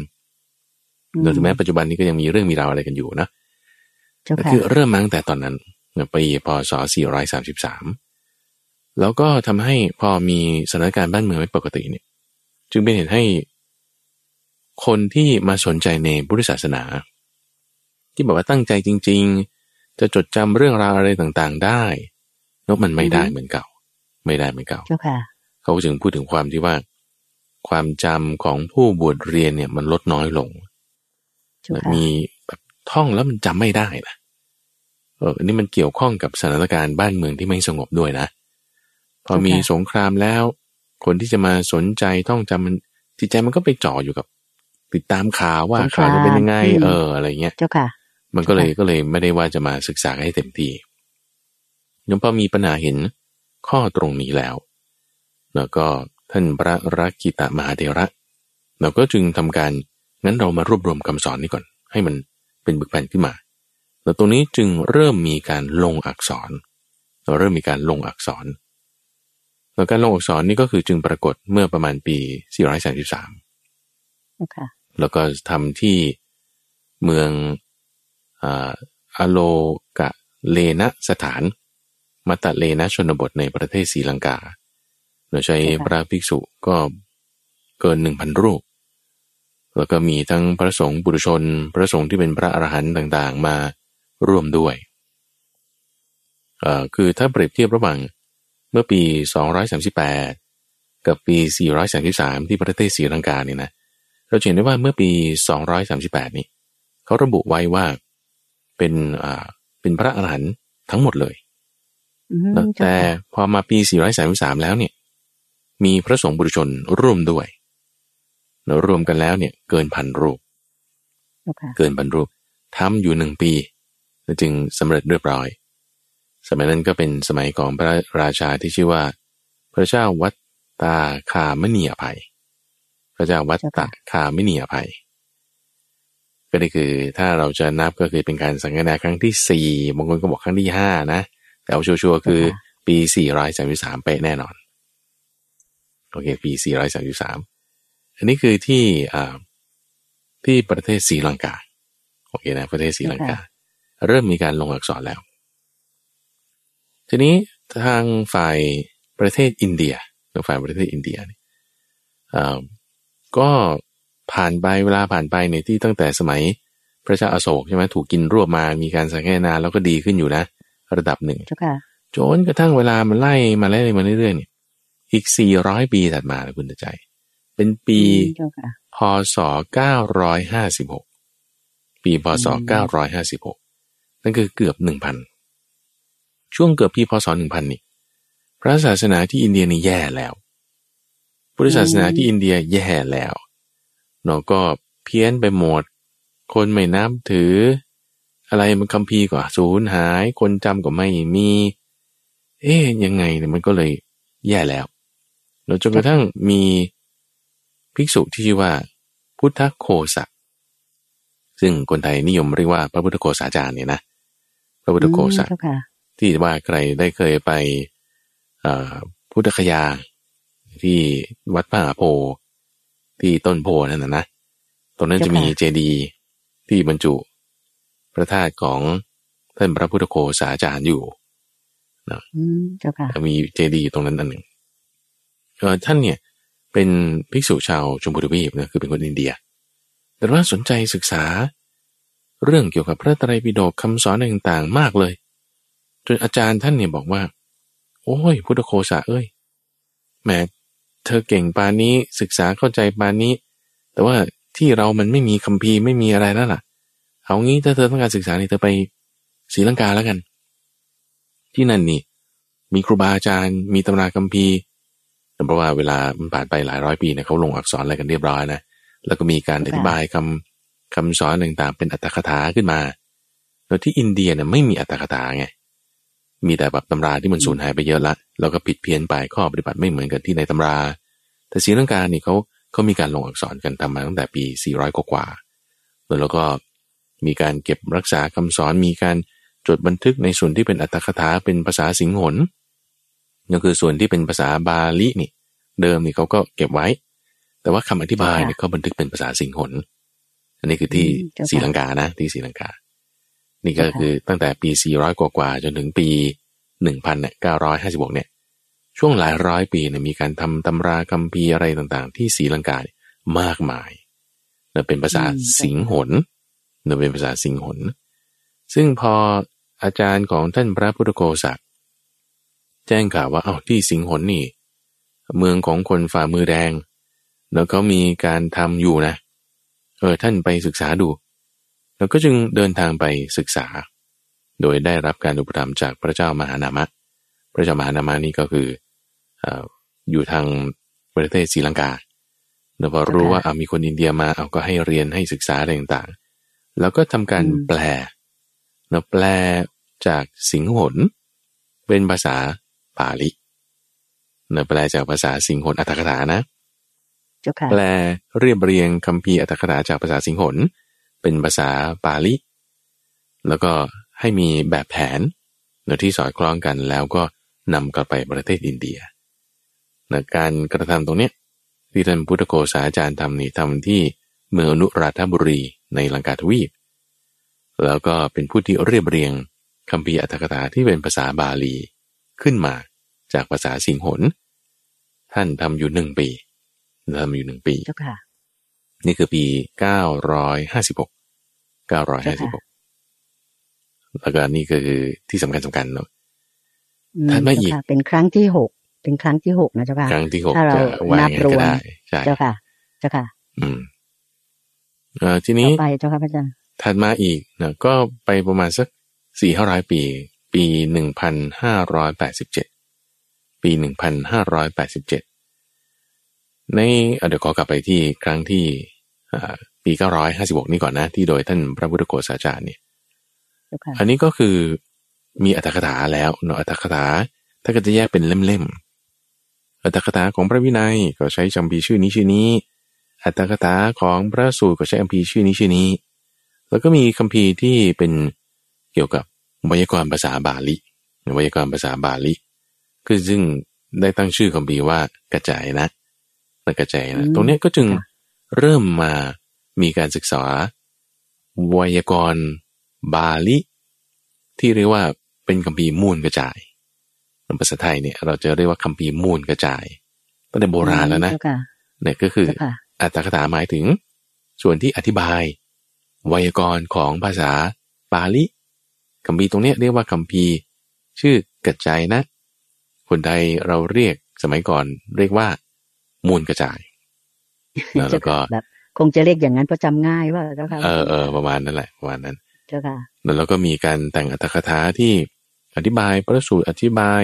โดยถึงแม้ปัจจุบันนี้ก็ยังมีเรื่องมีราวอะไรกันอยู่นะคือเริ่มมาตั้งแต่ตอนนั้นปีพศ 433 แล้วก็ทำให้พอมีสถานการณ์บ้านเมืองไม่ปกติเนี่ย จึงเป็นเหตุให้คนที่มาสนใจในพุทธศาสนา ที่บอกว่าตั้งใจจริง ๆ จะจดจำเรื่องราวอะไรต่างๆ ได้ แล้วมันไม่อือฮึได้เหมือนเก่า ไม่ได้เหมือนเก่าเจ้าค่ะเขาจึงพูดถึงความที่ว่า ความจำของผู้บวชเรียนเนี่ย มันลดน้อยลงเจ้าค่ะมีแบบท่องแล้วมันจำไม่ได้นะเอออันนี้มันเกี่ยวข้องกับสถานการณ์บ้านเมืองที่ไม่สงบด้วยนะ พอมีสงครามแล้ว คนที่จะมาสนใจท่องจำมันจิตใจมันก็ไปจ่ออยู่กับ ติดตามข่าวว่าสงครามข่าวจะเป็นยังไงอืมเออ อะไรเงี้ย เจ้าค่ะ มันก็เลยค่ะก็เลยไม่ได้ว่าจะมาศึกษาให้เต็มที่ ยมพอมีปัญหาเห็นข้อตรงนี้แล้ว แล้วก็ท่านพระรักกิตะมหาเถระ เราก็จึงทำการงั้นเรามารวบรวมคำสอนนี้ก่อน ให้มันเป็นบึกแผ่นขึ้นมา แล้วตรงนี้จึงเริ่มมีการลงอักษร เราเริ่มมีการลงอักษรแล้วการลงอักษรนี่ก็คือจึงปรากฏเมื่อประมาณปี 433เจ้าค่ะแล้วก็ทำที่เมืองอาอโลกะเลนะสถาน มัตตะเลนะชนบทในประเทศศรีลังกาโดยใช้พระภิกษุก็เกินหนึ่งพันรูป แล้วก็มีทั้งพระสงฆ์บุรุชน พระสงฆ์ที่เป็นพระอรหันต์ต่างๆ มาร่วมด้วยเอ่อคือถ้าเปรียบเทียบระหว่างเมื่อปี 238 กับปี 433 ที่ประเทศศรีลังกาเนี่ยนะเราจะเห็นได้ว่าเมื่อปี 238 นี้เขาระบุไว้ว่าเป็นอ่าเป็นพระอรหันต์ทั้งหมดเลย แล้วเจ้าแต่ค่ะพอมาปี 433 แล้วเนี่ย มีพระสงฆ์บุรุชนร่วมด้วยแล้วรวมกันแล้วเนี่ยเกินพันรูปเจ้าค่ะเกินพันรูปทำอยู่หนึ่งปีแล้วจึงสำเร็จเรียบร้อย สมัยนั้นก็เป็นสมัยของพระราชาที่ชื่อว่า พระเจ้าวัตตาคามณีอภัย พระเจ้าวัตตาคามณีอภัย ก็ได้คือถ้าเราจะนับก็คือเป็นการสังฆนาครั้งที่สี่บางคนก็บอกครั้งที่ห้านะแต่ เอาชัวร์ๆคือปีสี่ร้อยสามสิบสามเป๊ะแน่นอน โอเค ปีสี่ร้อยสามสิบสามอันนี้คือที่อ่าที่ประเทศศรีลังกา โอเคนะประเทศศรีลังกา เริ่มมีการลงอักษรแล้ว ทีนี้ทางฝ่ายประเทศอินเดียทางฝ่ายประเทศอินเดียเนี่ยเอ่อก็ผ่านไปเวลาผ่านไปในยที่ตั้งแต่สมัยพระเจ้าอาโศกใช่ไหมถูกกินรวบมา มีการสังเกตนาแล้วก็ดีขึ้นอยู่นะ ระดับหนึ่งเจ้าค่ะจนกระทั่งเวลามันไล่มาไล่มาเรื่อยๆเนี่ยอีก 400 ปีถัดมานะคุณใจ เป็นปีอืมเจ้าค่ะพศ 956 ปีพศอืม956 นั่นคือเกือบ 1,000 ช่วงเกือบปีพศ 1,000 นี่ พระศาสนาที่อินเดียนี่แย่แล้วพุทธศาสนาที่อินเดียแย่แล้วเนาะก็เพี้ยนไปหมด คนไม่นับถือ อะไรมันคัมภีร์ก็สูญหาย คนจำก็ไม่มี เอ๊ยยังไงเนี่ยมันก็เลยแย่แล้วแล้วจนกระทั่งมีภิกษุที่ชื่อว่า พุทธโคสะซึ่งคนไทยนิยมเรียกว่าพระพุทธโคสาจารย์เนี่ยนะพระพุทธโคสะอืมเจ้าค่ะที่ว่าใครได้เคยไปเอ่อพุทธคยา ที่วัดป่าโพธิ์ที่ต้นโพธิ์นั่นนะนะตรงนั้นจะมีเจดีย์ที่บรรจุ พระธาตุของท่านพระพุทธโคสาจารย์อยู่อืมเจ้าค่ะมีเจดีย์อยู่ตรงนั้นอันหนึ่งเอ่อท่านเนี่ยเป็นภิกษุชาวชมพูทวีปนะคือเป็นคนอินเดีย แต่ว่าสนใจศึกษา เรื่องเกี่ยวกับพระไตรปิฎกคำสอนต่างๆ มากเลย จนอาจารย์ท่านเนี่ยบอกว่า โอ้ยพุทธโคสะเอ้ยแหมเธอเก่งปานนี้ศึกษาเข้าใจปานนี้ แต่ว่าที่เรามันไม่มีคัมภีร์ไม่มีอะไรแล้วล่ะ เอางี้ถ้าเธอต้องการศึกษาเนี่ยเธอไปศรีลังกาแล้วกัน ที่นั่นนี่ มีครูบาอาจารย์ มีตำราคัมภีร์เพราะว่าเวลามันผ่านไปหลายร้อยปีเนี่ยเขาลงอักษรอะไรกันเรียบร้อยนะแล้วก็มีการอธิบายคำคำสอนต่างๆ เป็นอัตถคถาขึ้นมาแล้วที่อินเดียเนี่ยไม่มีอัตถคถาไงมีแต่แบบตำราที่มันสูญหายไปเยอะละแล้วก็ผิดเพี้ยนไปข้อปฏิบัติไม่เหมือนกับที่ในตำรา แต่ศรีลังกาเนี่ยเขาเขามีการลงอักษรกันทำมาตั้งแต่ปี 400 กว่าแล้วก็ มีการเก็บรักษาคำสอนมีการจดบันทึกในส่วนที่เป็นอัตถคถาเป็นภาษาสิงหนก็คือส่วนที่เป็นภาษาบาลีนี่ เดิมนี่เขาก็เก็บไว้ แต่ว่าคำอธิบายเนี่ยเขาบันทึกเป็นภาษาสิงหนอันนี้คือที่อืมเจ้าค่ะศรีลังกานะ ที่ศรีลังกา นี่ก็คือตั้งแต่ปี 400 กว่าๆจนถึงปี1,000เนี่ย956 เนี่ย ช่วงหลายร้อยปีเนี่ยมีการทำตำราคัมภีร์อะไรต่างๆ ที่ศรีลังกาเนี่ยมากมายเนี่ยเป็นภาษาอืมสิงหน เนี่ยเป็นภาษาสิงหนซึ่งพออาจารย์ของท่านพระพุทธโกศะแจ้งข่าวว่าเอาที่สิงหนนี่ เมืองของคนฝ่ามือแดง แล้วเขามีการทำอยู่นะ เออท่านไปศึกษาดู แล้วก็จึงเดินทางไปศึกษา โดยได้รับการอุปถัมภ์จากพระเจ้ามหานามะ พระเจ้ามหานามะนี่ก็คือออยู่ทางประเทศศรีลังกาแล้วพอรู้ว่าเอามีคนอินเดียมาเอาก็ให้เรียนให้ศึกษาอะไรต่าง แล้วก็ทำการแปลแล้วแปลจากสิงหนเป็นภาษาปาลิเนะแปลจากภาษาสิงหนอัตถกถานะ แปลเรียบเรียงคำพีอัตถกถาจากภาษาสิงหนเป็นภาษาปาลิแล้วก็ให้มีแบบแผนเนที่สอดคล้องกันแล้วก็นำกลับไปประเทศอินเดียนะการกระทำตรงนี้ที่ท่านพุทธโกษาจารย์ทำนี่ทำที่เมืองอนุราธบุรี ในลังกาทวีป แล้วก็เป็นผู้ที่เรียบเรียงคำพีอัตถกถาที่เป็นภาษาบาลีขึ้นมาจากภาษาสิงหนท่านทำอยู่หนึ่งปีทำอยู่หนึ่งปีนี่คือปีเก้าร้อยห้าสิบหกเก้าร้อยห้าสิบหกแล้วก็นี่ก็คือที่สำคัญสำคัญเนาะท่านไม่อีกเป็นครั้งที่หกเป็นครั้งที่หกนะเจ้าค่ะครั้งที่หกถ้าเรานับรวมเจ้าค่ะ เจ้าค่ะ อืม เอ่อทีนี้ไปเจ้าค่ะพระอาจารย์ถัดมาอีกเนะก็ไปประมาณสักสี่ห้าร้อยปี ปีหนึ่งพันห้าร้อยแปดสิบเจ็ดปีหนึ่งพันห้าร้อยแปดสิบเจ็ดในเดี๋ยวขอกลับไปที่ครั้งที่ปีเก้าร้อยห้าสิบกนี่ก่อนนะ ที่โดยท่านพระพุทธโฆษาจารย์เนี่ยอันนี้ก็คือมีอัตถกถาแล้วเนาะอัตถกถาถ้าก็จะแยกเป็นเล่มๆอัตถกถาของพระวินัยก็ใช้จำพีชื่อนี้ชื่อนี้ อัตถกถาของพระสูตรก็ใช้อัมพีชื่อนี้ชื่อนี้ แล้วก็มีคัมภีร์ที่เป็นเกี่ยวกับไวยากรณ์ภาษาบาลีไวยากรณ์ภาษาบาลีคือซึ่งได้ตั้งชื่อคัมภีร์ว่ากระจายนะกระจายนะตรงนี้ก็จึงเริ่มมามีการศึกษาไวยากรณ์บาลีที่เรียกว่าเป็นคัมภีร์มูลกระจายภาษาไทยเนี่ยเราจะเรียกว่าคัมภีร์มูลกระจายตั้งแต่โบราณแล้วนะเนี่ยก็คือ อัตถกถาหมายถึง ส่วนที่อธิบาย ไวยากรณ์ของภาษาบาลีคัมภีร์ตรงนี้เรียกว่าคัมภีร์ชื่อกระจายนะ คนไทยเราเรียกสมัยก่อนเรียกว่า มูลกระจายแล้วก็แบบคงจะเรียกอย่างนั้นเพราะจำง่ายว่าเจ้าค่ะเออเออประมาณนั้นแหละประมาณนั้นเจ้าค่ะแล้วก็มีการแต่งอัตถกถาที่อธิบายพระสูตรอธิบาย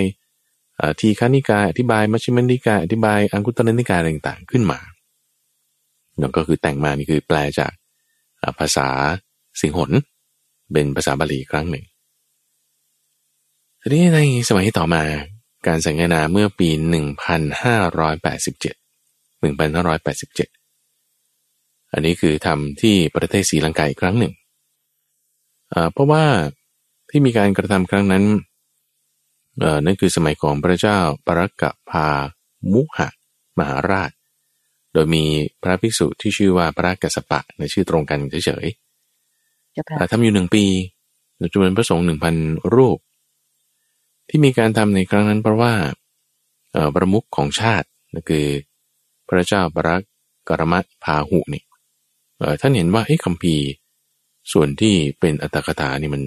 ทีฆานิกายอธิบายมัชฌิมนิกายอธิบายอังคุตรนิกายต่างๆ ขึ้นมา นั่นก็คือแต่งมานี่คือแปลจากภาษาสิงหนเป็นภาษาบาลีครั้งหนึ่งทีนี้ในสมัยต่อมาการสังเนาเมื่อปี 1587 1587 อันนี้คือทำที่ประเทศศรีลังกาอีกครั้งหนึ่ง เพราะว่าที่มีการกระทำครั้งนั้นนั่นคือสมัยของพระเจ้าปรกกะพามุหะมหาราช ดยมีพระภิกษุที่ชื่อว่าพระกัสสปะในชื่อตรงกันเฉยๆทำอยู่หนึ่งปีจำนวนพระสงฆ์หนึ่งพันรูป ที่มีการทำในครั้งนั้นเพราะว่าประมุขของชาตินั่นคือ พระเจ้าปรกรมัตพาหุนี่ท่านเห็นว่าเอ้คัมภีร์ส่วนที่เป็นอัตถกถานี่มัน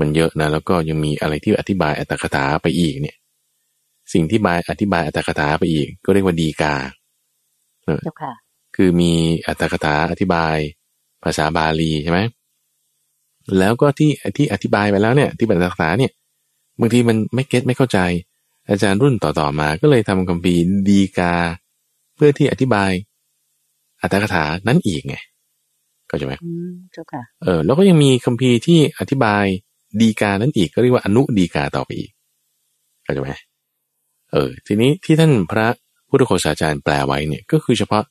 มันเยอะนะแล้วก็ยังมีอะไรที่อธิบายอัตถกถาไปอีกเนี่ยสิ่งที่บายอธิบายอัตถกถาไปอีก ก็เรียกว่าดีกา เจ้าค่ะ คือมีอัตถกถาอธิบายภาษาบาลีใช่ไหมแล้วก็ที่ที่อธิบายไปแล้วเนี่ย ที่เป็นอัตถกถาเนี่ยบางทีมันไม่เก็ตไม่เข้าใจ อาจารย์รุ่นต่อๆมาก็เลยทำคัมภีร์ดีกา เพื่อที่อธิบาย อัตถกถานั้นอีกไงก็ใช่ไหมเจ้าค่ะเออแล้วก็ยังมีคัมภีร์ที่อธิบายดีกานั้นอีกก็เรียกว่าอนุดีกาต่อไปอีกเข้าใจไหมเออทีนี้ที่ท่านพระ พุทธโฆษาจารย์แปลไว้เนี่ยก็คือเฉพาะ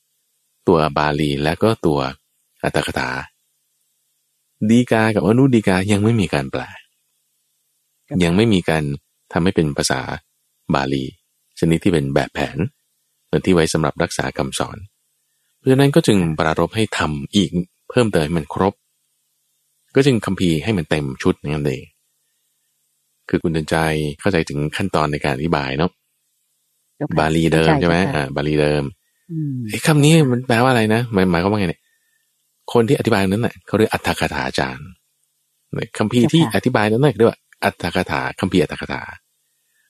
ตัวบาลีและก็ตัวอัตถกถา ดีกากับอนุดีกายังไม่มีการแปล ยังไม่มีการทำให้เป็นภาษาบาลีชนิดที่เป็นแบบแผนเหมือนที่ไว้สำหรับรักษาคำสอน เพราะฉะนั้นก็จึงปรารบให้ทำอีกเพิ่มเติมให้มันครบ ก็จึงคัมภีร์ให้มันเต็มชุดนั่นเองคือคุณเดินใจเข้าใจถึงขั้นตอนในการอธิบายเนาะ บาลีเดิมใช่ไหมอ่าบาลีเดิมไอ้คำนี้มันแปลว่าอะไรนะหมายหมายความว่าไงเนี่ย คนที่อธิบายนั้นน่ะเขาเรียกอัตถกถาจารย์คัมภีร์ที่อธิบายนั้นน่ะเรียกว่าอัตถกถาคัมภีร์อัตถกถา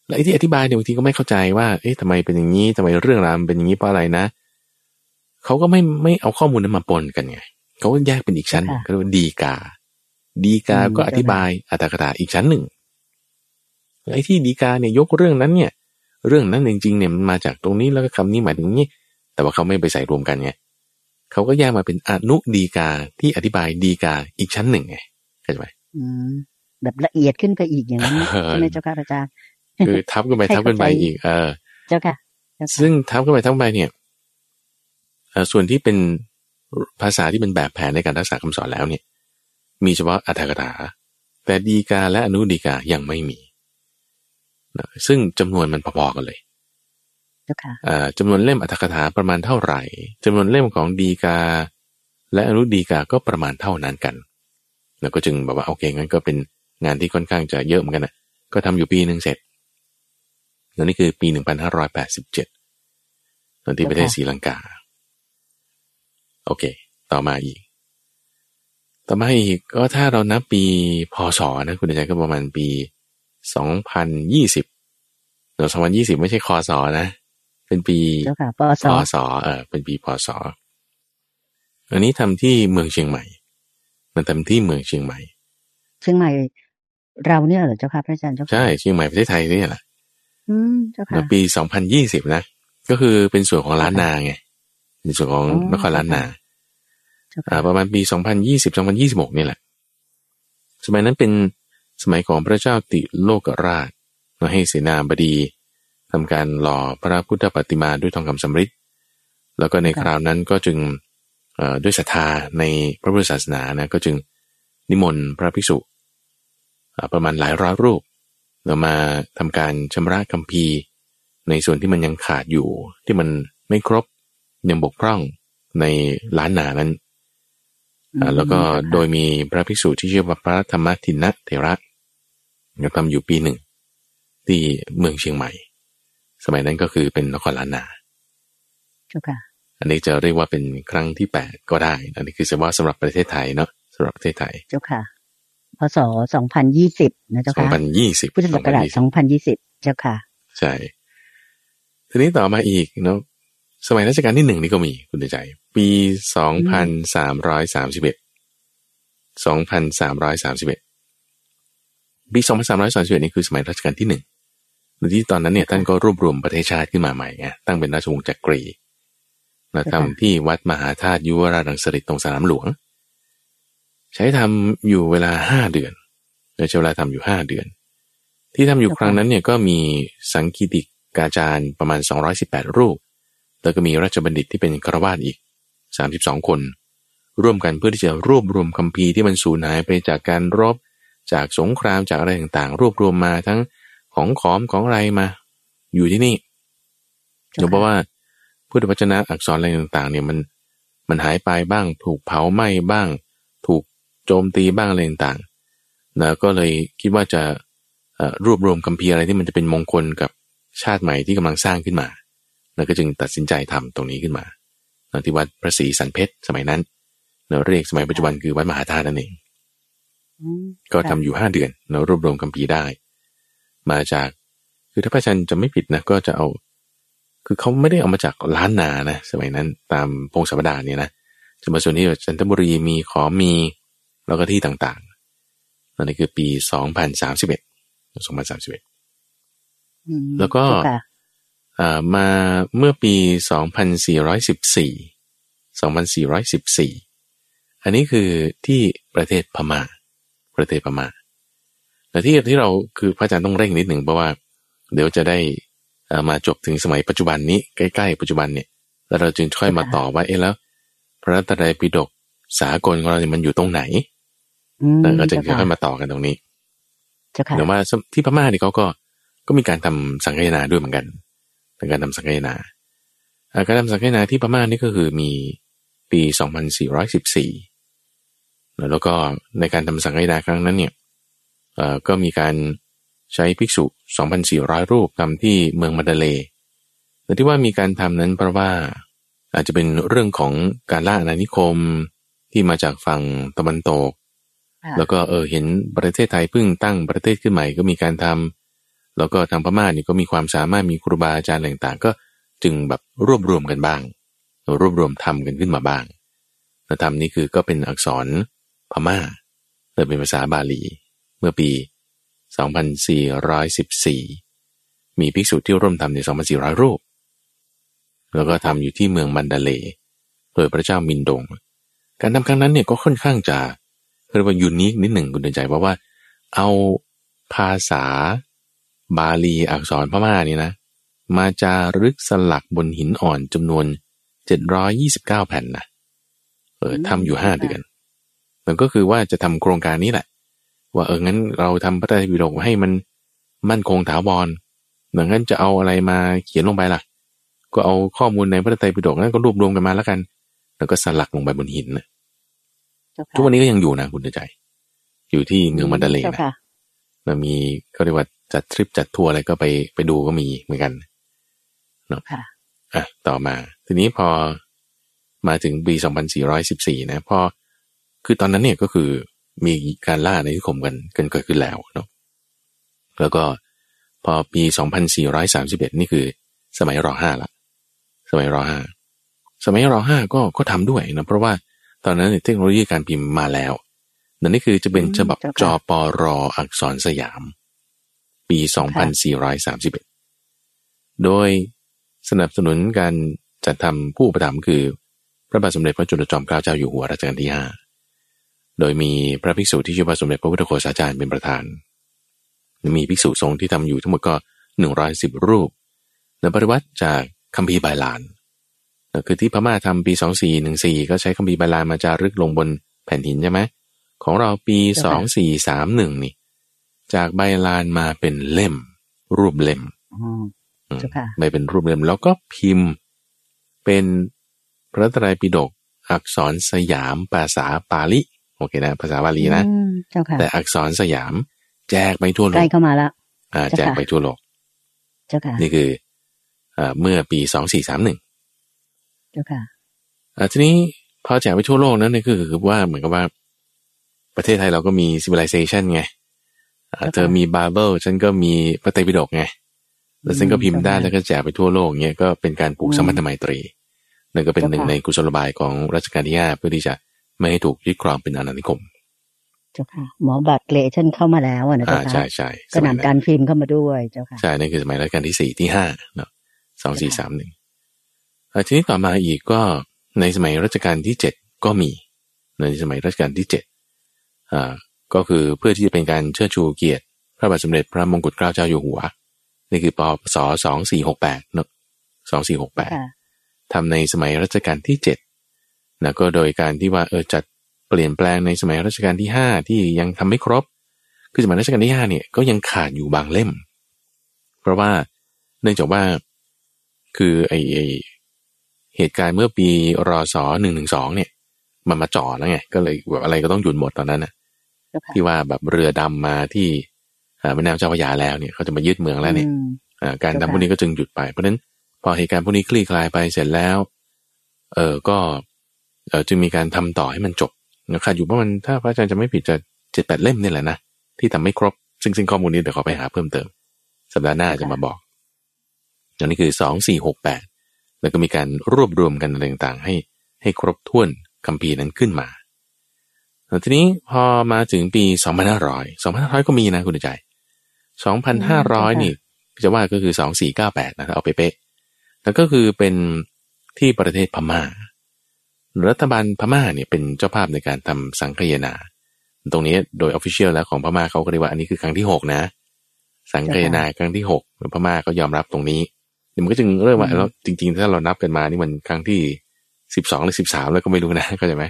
และไอ้ที่อธิบายเนี่ยบางทีก็ไม่เข้าใจว่า เอ๊ะทำไมเป็นอย่างนี้ทำไมเรื่องราวมันเป็นอย่างนี้เพราะอะไรนะเขาก็ไม่ไม่เอาข้อมูลนั้นมาปนกันไงเขาก็แยกเป็นอีกชั้นค่ะก็เรียกว่าดีกา ดีกาอืมก็อธิบายอัตถกถาอีกชั้นหนึ่งไอ้ที่ดีกาเนี่ยยกเรื่องนั้นเนี่ย เรื่องนั้นจริงๆเนี่ยมันมาจากตรงนี้แล้วก็คำนี้หมายถึงนี้ แต่ว่าเขาไม่ไปใส่รวมกันไงเขาก็แยกมาเป็นอนุดีกาที่อธิบายดีกาอีกชั้นหนึ่งไงเข้าใจไหมอืมแบบละเอียดขึ้นไปอีกอย่างนั้นเออใช่ไหมเจ้าค่ะอาจารย์คือทับกันไปให้ทับกันไปเข้าใจอีก เออเจ้าค่ะเจ้าค่ะ ซึ่งทับกันไปทับกันไปเนี่ยเอ่อส่วนที่เป็นภาษาที่เป็นแบบแผนในการรักษาคำสอนแล้วเนี่ย มีเฉพาะอัตถกถาแต่ดีกาและอนุดีกายังไม่มี นะซึ่งจำนวนมันพอๆกันเลยเจ้าค่ะเอ่อจำนวนเล่มอัตถกถาประมาณเท่าไหร่จำนวนเล่มของดีกา และอนุดีกาก็ประมาณเท่านั้นกัน แล้วก็จึงแบบว่าโอเคงั้นก็เป็นงานที่ค่อนข้างจะเยอะเหมือนกันนะก็ทำอยู่ปีหนึ่งเสร็จแล้วนี่คือปีหนึ่งพันห้าร้อยแปดสิบเจ็ดตอนที่ประเทศศรีลังกา โอเค ต่อมาอีก ต่อมาอีกก็ถ้าเรานับปีพศนะคุณใจก็ประมาณปีส องพันยี่สิบเดี๋ยวสองพันยี่สิบไม่ใช่คศนะ เป็นปีเจ้าค่ะปศพศเออเป็นปีพศอันนี้ทำที่เมืองเชียงใหม่ มันทำที่เมืองเชียงใหม่ เชียงใหม่ เราเนี่ยเหรอเจ้าค่ะพระอาจารย์เจ้าค่ะใช่เชียงใหม่ประเทศไทยนี่แหละอืมเจ้าค่ะในปีสองพันยี่สิบนะ ก็คือเป็นส่วนของล้านนาไงเป็นส่วนของอ๋อนครล้านนาเจ้าอ่าค่ะประมาณปีสองพันยี่สิบสองพันยี่สิบหกนี่แหละ สมัยนั้นเป็น สมัยของพระเจ้าติโลกราชเราให้เสนาบดีทำการหล่อพระพุทธปฏิมาด้วยทองคำสำริดแล้วก็ในคราวนั้นก็จึงด้วยศรัทธาในพระพุทธศาสนานะก็จึงนิมนต์พระภิกษุประมาณหลายร้อยรูปเรามาทำการชำระคัมภีร์ ในส่วนที่มันยังขาดอยู่ที่มันไม่ครบยังบกพร่องในล้านนานั้น แล้วก็โดยมีพระภิกษุที่ชื่อว่าพระธรรมทินะเถระก็ทำอยู่ปีหนึ่ง ที่เมืองเชียงใหม่ สมัยนั้นก็คือเป็นนครล้านนาเจ้าค่ะอันนี้จะเรียกว่าเป็นครั้งที่แปดก็ได้ อันนี้คือเฉพาะสำหรับประเทศไทยเนาะสำหรับประเทศไทย เจ้าค่ะ พศสองพันยี่สิบนะเจ้าสองค่ะพันยี่สิบพุทธศักราชสองพันยี่สิบเจ้าค่ะ ใช่ ทีนี้ต่อมาอีกเนาะ สมัยรัชกาลที่หนึ่งนี่ก็มีคุณใจ ปีสองพันสามร้อยสามสิบเอ็ดสองพันสามร้อยสามสิบเอ็ดปีสองพันสามร้อยสามสิบเอ็ดนี่คือสมัยรัชกาลที่หนึ่งโดยที่ตอนนั้นเนี่ยท่านก็รวบรวมประเทศชาติขึ้นมาใหม่ไงตั้งเป็นราชวงศ์จักรีแล้วทำที่วัดมหาธาตุยุวราชรังสฤษตรงสนามหลวง ใช้ทำอยู่เวลาห้าเดือนโดยใช้เวลาทำอยู่ห้าเดือน ที่ทำอยู่ครั้งนั้นเนี่ยก็มีสังคีติกาจารย์ประมาณ 218 รูป แล้วก็มีราชบัณฑิตที่เป็นครวาสอีก 32 คน ร่วมกันเพื่อที่จะรวบรวมคัมภีร์ที่มันสูญหายไปจากการรบ จากสงครามจากอะไรต่างๆ รวบรวมมาทั้งของขอมของอะไรมา อยู่ที่นี่เจ้าค่ะเพราะว่าพุทธวจนะอักษรอะไรต่างๆ เนี่ยมันมันหายไปบ้าง ถูกเผาไหม้บ้าง ถูกโจมตีบ้างอะไรต่างๆนะก็เลยคิดว่าจะเอ่อรวบรวมคัมภีร์อะไรที่มันจะเป็นมงคลกับชาติใหม่ที่กำลังสร้างขึ้นมาแล้วก็จึงตัดสินใจทำตรงนี้ขึ้นมานะ ที่วัดพระศรีสันเพชรสมัยนั้น เราเรียกสมัยปัจจุบันคือวัดมหาธาตุนั่นเองอืมก็ทำอยู่ห้าเดือน เรารวบรวมคัมภีร์ได้ มาจากคือถ้าพระอาจารย์จะไม่ผิดนะก็จะเอา คือเขาไม่ได้เอามาจากล้านนานะสมัยนั้น ตามพงศาวดารเนี่ยนะจะมาส่วนนี้จันทบุรีมีขอมีแล้วก็ที่ต่างๆนั่นคือปีสองพันสามสิบเอ็ดสองพันสามสิบเอ็ดอืมแล้วก็เจ้าค่ะอ่า มาเมื่อปีสองพันสี่ร้อยสิบสี่สองพันสี่ร้อยสิบสี่อันนี้คือที่ประเทศพม่า ประเทศพม่าแต่ที่ที่เราคือพระอาจารย์ต้องเร่งนิดหนึ่งเพราะว่า เดี๋ยวจะได้เอ่อมาจบถึงสมัยปัจจุบันนี้ใกล้ๆปัจจุบันเนี่ยแล้วเราจึงค่อยมาต่อว่าเอ๊ะแล้ว พระไตรปิฎกสากลของเราเนี่ยมันอยู่ตรงไหนอืมแล้วก็จึงเจ้าค่อยค่ะมาต่อกันตรงนี้เจ้าค่ะแต่ว่าที่พม่าเนี่ยเขาก็ก็มีการทำสังฆนาด้วยเหมือนกัน เป็นการทำสังฆนาอ่าการทำสังฆนาที่พม่านี่ก็คือมีปี 2414 แล้วก็ในการทำสังฆนาครั้งนั้นเนี่ยเอ่อก็มีการใช้ภิกษุ 2,400 รูปทำที่เมืองมาดาเลย์แต่ที่ว่ามีการทำนั้นเพราะว่าอาจจะเป็นเรื่องของการล่าอาณานิคมที่มาจากฝั่งตะวันตกค่ะแล้วก็เออเห็นประเทศไทยเพิ่งตั้งประเทศขึ้นใหม่ก็มีการท แล้วก็ทางพม่านี่ก็มีความสามารถมีครูบาอาจารย์ต่างๆ ก็จึงแบบรวบรวมกันบ้าง รวบรวมทำกันขึ้นมาบ้างแล้วทำนี้คือก็เป็นอักษรพม่าเกิเป็นภาษาบาลี เมื่อปี 2414 มีภิกษุที่ร่วมทำใน 2,400 รูป แล้วก็ทำอยู่ที่เมืองมันดาเลโดยพระเจ้ามินดง การทำครั้งนั้นเนี่ยก็ค่อนข้างจะเรียกว่ายูนิคนิดหนึ่งคุณเดินใจเพราะว่า เอาภาษา บาลีอักษรพม่านี่นะ มาจารึกสลักบนหินอ่อนจำนวน 729 แผ่นนะเออทำอยู่ห้าเดือน มันก็คือว่าจะทำโครงการนี้แหละ ว่าเอองั้นเราทำพระไตรปิฎกให้มันมั่นคงถาวรดังนั้นจะเอาอะไรมาเขียนลงไปล่ะ ก็เอาข้อมูลในพระไตรปิฎกนั้นก็รวบรวมกันมาแล้วกัน แล้วก็สลักลงไปบนหินนะทุกวันนี้ก็ยังอยู่นะคุณเดใจ อยู่ที่เมืองมันดาเลนะมันมีเขาเรียกว่า จัดทริปจัดทัวร์อะไรก็ไปไปดูก็มีเหมือนกันเนาะอะต่อมา ทีนี้พอมาถึงปี 2414 นะพอคือตอนนั้นเนี่ยก็คือมีการล่าในที่ข่มกันกันเกิดขึ้นแล้วเนาะแล้วก็พอปี 2431 นี่คือสมัยรอห้าละ สมัยรอห้าสมัยรอห้าก็ก็ทำด้วยนะเพราะว่าตอนนั้นเทคโนโลยีการพิมพ์มาแล้วนั่นนี่คือจะเป็นฉบับจอปอรออักษรสยาม ปี 2431 โดยสนับสนุนการจัดทำผู้ประถมคือ พระบาทสมเด็จพระจุลจอมเกล้าเจ้าอยู่หัวรัชกาลที่ห้าโดยมีพระภิกษุที่ชื่อพระสมเด็จพระพุทธโฆษาจารย์เป็นประธาน มีภิกษุสงฆ์ที่ทำอยู่ทั้งหมดก็หนึ่งร้อยสิบรูป และปริวัติจากคัมภีร์บาลานคือที่พม่าทำปีสองสี่หนึ่งสี่ก็ใช้คัมภีร์บาลานมาจารึกลงบนแผ่นหินใช่ไหมของเราปีสองสี่สามหนึ่งนี่ จากใบลานมาเป็นเล่ม รูปเล่มไม่เป็นรูปเล่มแล้วก็พิมพ์ เป็นพระไตรปิฎกอักษรสยามภาษาปาลิโอเคนะ ภาษาบาลีนะแต่อักษรสยาม แจกไปทั่วโลกใกล้เข้ามาแล้วอ่าแจกไปทั่วโลกเจ้าค่ะนี่คืออ่าเมื่อปีสองสี่สามหนึ่งเจ้าค่ะอ่าทีนี้พอแจกไปทั่วโลกนั้นนี่คือคือว่าเหมือนกับว่า ประเทศไทยเราก็มี civilization ไง เธอมีบาเบิลฉันก็มีพระไตรปิฎกไงแล้วฉันก็พิมพ์ได้แล้วก็แจกไปทั่วโลกเงี้ยก็เป็นการปลูกสมัติไมตรีนั่นก็เป็นหนึ่งในกุศลบายของรัชกาลที่ห้าเพื่อที่จะไม่ให้ถูกยึดครองเป็นอาณานิคมเจ้าค่ะหมอบัตรเลชันเข้ามาแล้วนะเจ้าค่ะใช่ใช่ก็นำการพิมพ์เข้ามาด้วยเจ้าค่ะใช่นั่นคือสมัยรัชกาลที่สี่ที่ห้าเนาะสองสี่สามหนึ่งทีนี้ต่อมาอีกก็ในสมัยรัชกาลที่เจ็ดก็มี ในสมัยรัชกาลที่เจ็ดอ่า ก็คือเพื่อที่จะเป็นการเชิดชูเกียรติ พระบาทสมเด็จพระมงกุฎเกล้าเจ้าอยู่หัว นี่คือปศสองสี่หกแปดเนาะสองสี่หกแปดทำในสมัยรัชกาลที่เจ็ดนะก็โดยการที่ว่าเออจัดเปลี่ยนแปลงในสมัยรัชกาลที่ห้าที่ยังทำไม่ครบ คือสมัยรัชกาลที่ห้าเนี่ยก็ยังขาดอยู่บางเล่ม เพราะว่าเนื่องจากว่าคือไอไอเหตุการณ์เมื่อปีรอศหนึ่งหนึ่งสองเนี่ย มันมาจ่อแล้วไง ก็เลยแบบอะไรก็ต้องหยุดหมดตอนนั้นนะ ที่ว่าแบบเรือดำมาที่แม่น้ำเจ้าพระยาแล้วเนี่ยเขาจะมายึดเมืองแล้วเนี่ยการทำพวกนี้ก็จึงหยุดไป เพราะฉะนั้นพอเหตุการณ์พวกนี้คลี่คลายไปเสร็จแล้ว เออก็เออจึงมีการทำต่อให้มันจบขาดอยู่ประมาณถ้าพระอาจารย์จะไม่ผิดจะเจ็ดแปดเล่มนี่แหละนะที่ทำไม่ครบ ซึ่งซึ่งข้อมูลนี้เดี๋ยวขอไปหาเพิ่มเติม สัปดาห์หน้าจะมาบอกอันนี้คือสองสี่หกแปดแล้วก็มีการรวบรวมกันต่างๆ ให้ให้ครบถ้วนคำพีนั้นขึ้นมา ทีนี้พอมาถึงปีสองพันห้าร้อยสองพันห้าร้อยก็มีนะคุณใจสองพันห้าร้อยนี่จะว่าก็คือสองสี่เก้าแปดนะเอาไปเป๊ะแล้วก็คือเป็นที่ประเทศพมา่า รัฐบาลพม่าเนี่ยเป็นเจ้าภาพในการทำสังคยนา ตรงนี้โดยออฟฟิเชียลแล้วของพม่าเขาก็เรียกว่าอันนี้คือครั้งที่หกนะ สังคยนาครั้งที่หกพม่าก็ยอมรับตรงนี้เดี๋ยวมันก็จึงเริ่มว่าแล้วจริง ๆ ถ้าเรานับกันมานี่มันครั้งที่ สิบสองหรือสิบสามแล้วก็ไม่รู้นะเข้าใจไหม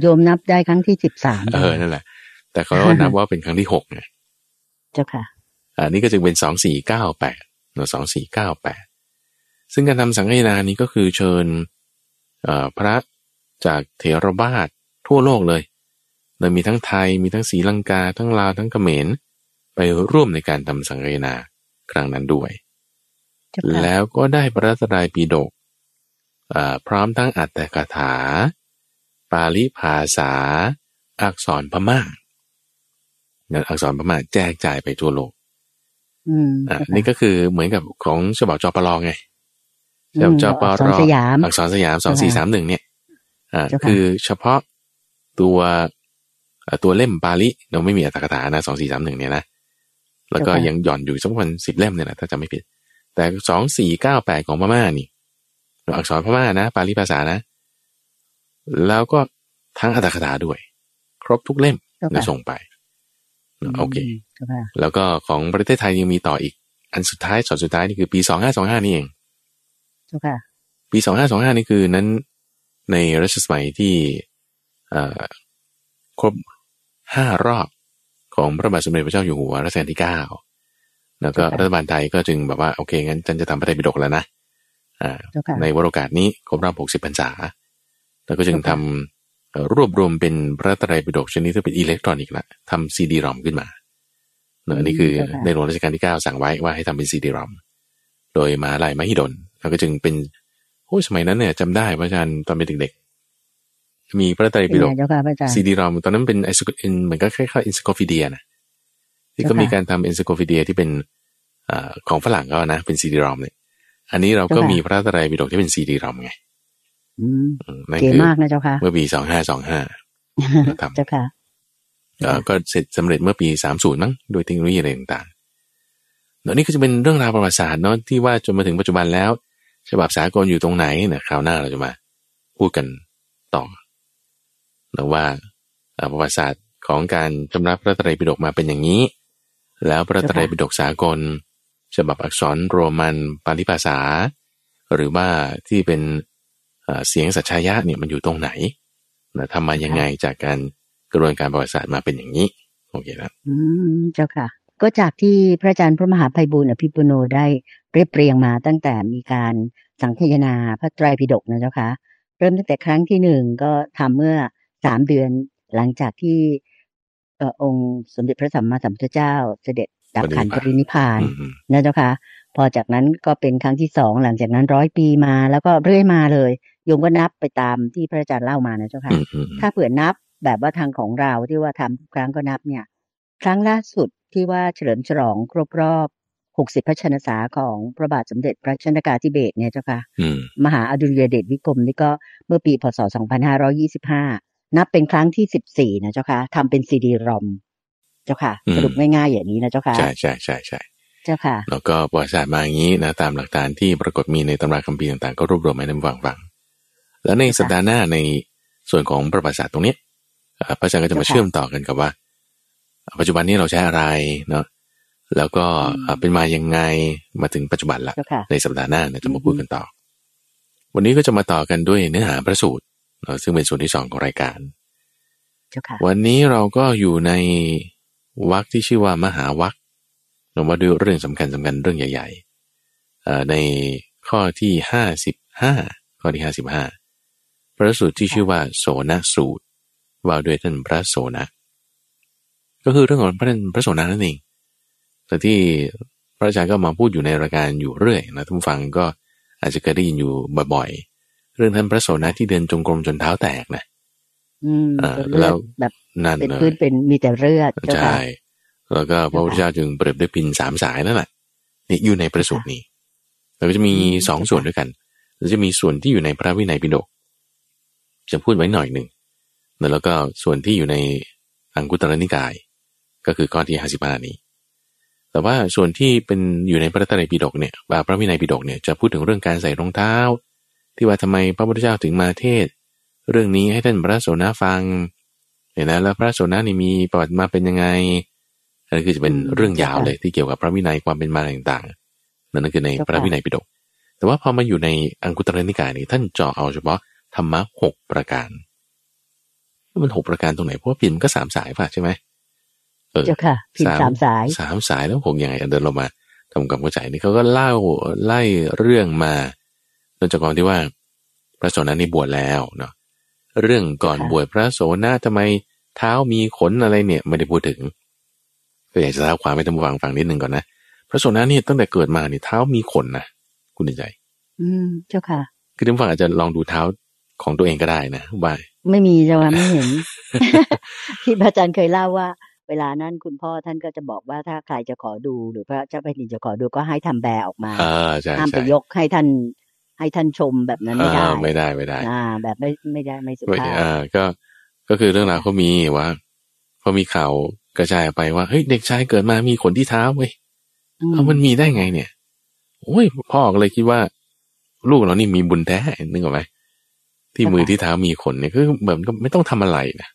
โยมนับได้ครั้งที่สิบสามเออนั่นแหละ แต่เขาก็นับว่าเป็นครั้งที่หกไงเจ้าค่ะอันนี้ก็จึงเป็นสองสี่เก้าแปดสองสี่เก้าแปดซึ่งการทำสังฆนานี้ก็คือเชิญพระจากเถรวาททั่วโลกเลยโดยมีทั้งไทยมีทั้งศรีลังกา ทั้งลาวทั้งเขมรไปร่วมในการทำสังฆนาครั้งนั้นด้วย แล้วก็ได้พระตรายปีดก พร้อมทั้งอัตถกถา ปาลิภาษา อักษรพม่าอักษรพม่าแจกจ่ายไปทั่วโลกอืมอ่านี่ก็คือเหมือนกับของฉบับจปรไงฉบับจปอักษรรสยามอักษรสยามสองสี่สามหนึ่งเนี่ย อ่าเจ้าค่ะคือเฉพาะตัวเอ่อตัวเล่มปาลิเราไม่มีอัตถกถานะสองสี่สามหนึ่งเนี่ยนะ แล้วก็ยังหย่อนอยู่สักประมาณสิบเล่มเนี่ยแหละถ้าจำไม่ผิด แต่สองสี่เก้าแปดของพม่านี่ อักษรพม่านะ ปาลิภาษานะ แล้วก็ทั้งอัตถกถาด้วย ครบทุกเล่มเจ้านะค่ะส่งไปโอเคมเจ้าค่ะแล้วก็ของประเทศไทยยังมีต่ออีก อันสุดท้ายช็อตสุดท้ายนี่คือปีสองห้าสองห้านี่เองเจ้าค่ะปีสองห้าสองห้านี่คือนั้น ในรัชสมัยที่เอ่อครบห้ารอบของพระบาทสมเด็จพระเจ้าอยู่หัวรัชกาลที่เก้าแล้วก็ครับรัฐบาลไทยก็จึงแบบว่าโอเคงั้นฉันจะทำพระไตรปิฎกแล้วนะอ่าเจ้าค่ะ ในวโรกาสนี้ครบรอบหกสิบพรรษา แล้วก็จึงครัทำบเอ่อรวบรวมเป็นพระไตรปิฎกชนิดที่เป็นอิเล็กทรอนิกส์ละทำ CD-ROM ขึ้นมาเนอะอันนี้คือเจ้าค่ะในหลวงรัชกาลที่เก้าสั่งไว้ว่าให้ทำเป็น CD-ROM โดยมหาลัยมหิดลแล้วก็จึงเป็นโอ้ยสมัยนั้นเนี่ยจำได้พระอาจารย์ตอนเป็นเด็กๆมีพระไตรเป็นปิฎไงกเจ้าค่ะพระอาจารย์ CD-ROM ตอนนั้นเป็นไอซ์เหมือนก็คล้ายๆ encyclopedia นะที่ก็เจ้าค่ะมีการทำ encyclopedia ที่เป็นเอ่อของฝรั่งก็นะเป็น CD-ROM เนี่ย อันนี้เราก็เจ้าค่ะมีพระไตรปิฎกที่เป็น CD-ROM ไงอืมอืมนั่นเก๋คือมากนะเจ้าค่ะเมื่อปีสองห้าสองห้าทำเจ้าค่ะก็เสร็จสำเร็จเมื่อปีสามศูนย์มั้งโดยเทคโนโลยีอะไรต่างๆเดี๋ยวนี้ก็จะเป็นเรื่องราวประวัติศาสตร์เนาะที่ว่าจนมาถึงปัจจุบันแล้ว ฉบับสากลอยู่ตรงไหนเนี่ยคราวหน้าเราจะมาพูดกันต่อนะว่าเอ่อประวัติศาสตร์ของการชำระพระไตรปิฎกมาเป็นอย่างนี้ แล้วพระไตรปิฎกสากล ฉบับอักษรโรมันปาลิภาษา หรือว่าที่เป็นเอ่อเสียงสัจชายะเนี่ยมันอยู่ตรงไหนนะทำมายังไงจากการกระบวนการประวัติศาสตร์มาเป็นอย่างนี้โอเคนะอืมเจ้าค่ะ ก็จากที่พระอาจารย์พระมหาภัยบูลย์อภิปุโนได้เรียบเรียงมาตั้งแต่มีการสังคายนาพระไตรปิฎกนะเจ้าค่ะ เริ่มตั้งแต่ครั้งที่หนึ่งก็ทำเมื่อสามเดือนหลังจากที่เอ่อองค์สมเด็จพระสัมมาสัมพุทธเจ้าเสด็จ ดับขันปรินิพพานอืมอืมนะเจ้าค่ะ พอจากนั้นก็เป็นครั้งที่สองหลังจากนั้นร้อยปีมาแล้วก็เรื่อยมาเลยโยมก็นับไปตามที่พระอาจารย์เล่ามานะเจ้าค่ะอืมอืมถ้าเผื่อนับแบบว่าทางของเราที่ว่าทำทุกครั้งก็นับเนี่ย ครั้งล่าสุดที่ว่าเฉลิมฉลองครบรอบ60พระชนษาของพระบาทสมเด็จพระชนกาธิเบศรเนี่ยเจ้าค่ะอืมมหาอดุลยเดชวิกรมนี่ก็เมื่อปีพศ2525นับเป็นครั้งที่14นะเจ้าค่ะทำเป็นซีดีรอม เจ้าค่ะสรุปง่ายๆอย่างนี้นะเจ้าค่ะใช่ใช่ใช่ใช่เจ้าค่ะ แล้วก็ประวัติศาสตร์มาอย่างนี้นะตามหลักฐานที่ปรากฏมีในตำราคัมภีร์ต่างๆก็รวบรวมให้ท่านฟังฟังแล้วในสัปดาห์หน้าในส่วนของประวัติศาสตร์ตรงเนี้ยเอ่อพระอาจารย์ก็จะมาเจ้าค่ะเชื่อมต่อกันกับว่า ปัจจุบันนี้เราใช้อะไรเนาะแล้วก็อืมเอ่อเป็นมายังไงมาถึงปัจจุบันละเจ้าค่ะในสัปดาห์หน้าเนี่ยจะมาอือฮึพูดกันต่อ วันนี้ก็จะมาต่อกันด้วยเนื้อหาพระสูตรเนาะซึ่งเป็นส่วนที่สองของรายการเจ้าค่ะวันนี้เราก็อยู่ใน วรรคที่ชื่อว่ามหาวรรคเรามาดูเรื่องสำคัญสำคัญเรื่องใหญ่ๆเอ่อในข้อที่ห้าสิบห้าข้อที่ห้าสิบห้าพระสูตรที่ชื่อว่าโสนสูตรว่าด้วยท่านพระโสนะก็คือเรื่องของพระท่านพระโสนะนั่นเองแต่ที่พระอาจารย์ก็มาพูดอยู่ในรายการอยู่เรื่อยนะท่านผู้ฟังก็อาจจะเคยได้ยินอยู่บ่อยๆเรื่องท่านพระโสนะที่เดินจงกรมจนเท้าแตกนะอืมอ่าเป็นเลืแล้อดวแบบ นั่นเป็นเลพื้นยเป็นมีแต่เลือดเจ้าใช่ค่ะแล้วก็พระพุทธเจ้าจึงเปรียบด้วยพินสามสายนั่นแหละนี่อยู่ในประสูตรนี้แล้วก็จะมีอืมสองส่วนด้วยกันแล้วจะมีส่วนที่อยู่ในพระวินัยปิฎกจะพูดไว้หน่อยหนึ่งแล้วก็ส่วนที่อยู่ในอังคุตรนิกาย ก็คือข้อที่ห้าสิบห้านี้ แต่ว่าส่วนที่เป็นอยู่ในพระไตรปิฎกเนี่ยว่าพระวินัยปิฎกเนี่ยจะพูดถึงเรื่องการใส่รองเท้า ที่ว่าทำไมพระพุทธเจ้าถึงมาเทศน์เรื่องนี้ให้ท่านพระโสนะฟัง เนี่ยนะแล้วพระโสนะนี่มีประวัติมาเป็นยังไงอันนี้คือจะเป็นอืมเรื่องยาวเลยที่เกี่ยวกับพระวินัยความเป็นมาต่างๆ นั่นก็คือในเจ้าค่ะพระวินัยปิฎกแต่ว่าพอมาอยู่ในอังคุตรนิกายนี่ท่านเจาะเอาเฉพาะธรรมะหกประการมันหกประการตรงไหนเพราะว่าพิมพ์ก็สามสายป่ะใช่ไหมเออเจ้าค่ะพิมพ์สามสายสามสายแล้วหกยังไงอะเดินลงมาทำความเข้าใจนี่เขาก็เล่าไล่เรื่องมาเนื่องจากความที่ว่าพระโสนะนี่บวชแล้วเนาะ เรื่องก่อนค่ะบวชพระโสนะทำไมเท้ามีขนอะไรเนี่ยไม่ได้พูดถึง ก็อยากจะเล่าความให้ท่านผู้ฟังฟังนิดนึงก่อนนะพระโสนะเนี่ยตั้งแต่เกิดมาเนี่ยเท้ามีขนนะคุณใจ อืมเจ้าค่ะ คือท่านผู้ฟังอาจจะลองดูเท้าของตัวเองก็ได้นะว่าไม่มีเจ้าค่ะไม่เห็น ที่พระอาจารย์เคยเล่าว่า เวลานั้นคุณพ่อท่านก็จะบอกว่าถ้าใครจะขอดูหรือพระเจ้าแผ่นดินจะขอดูก็ให้ทำแบออกมาอ่าใช่ห้ามใช่ไปยกให้ท่าน ให้ท่านชมแบบนั้นไม่ได้อ่าไม่ได้ไม่ได้ อ่า แบบไม่ไม่ได้ไม่สุไม่ภาพอ่าก็ก็คือเรื่องราวเขามีว่าพอมีข่าวกระจายออกไปว่าเฮ้ยเด็กชายเกิดมามีขนที่เท้าเว้ยอืมเอามันมีได้ไงเนี่ยโอ้ยพ่อก็เลยคิดว่า ลูกเรานี่มีบุญแท้นึกออกไหมที่มือที่เท้ามีขนเนี่ยคือแบบก็ไม่ต้องทำอะไรนะ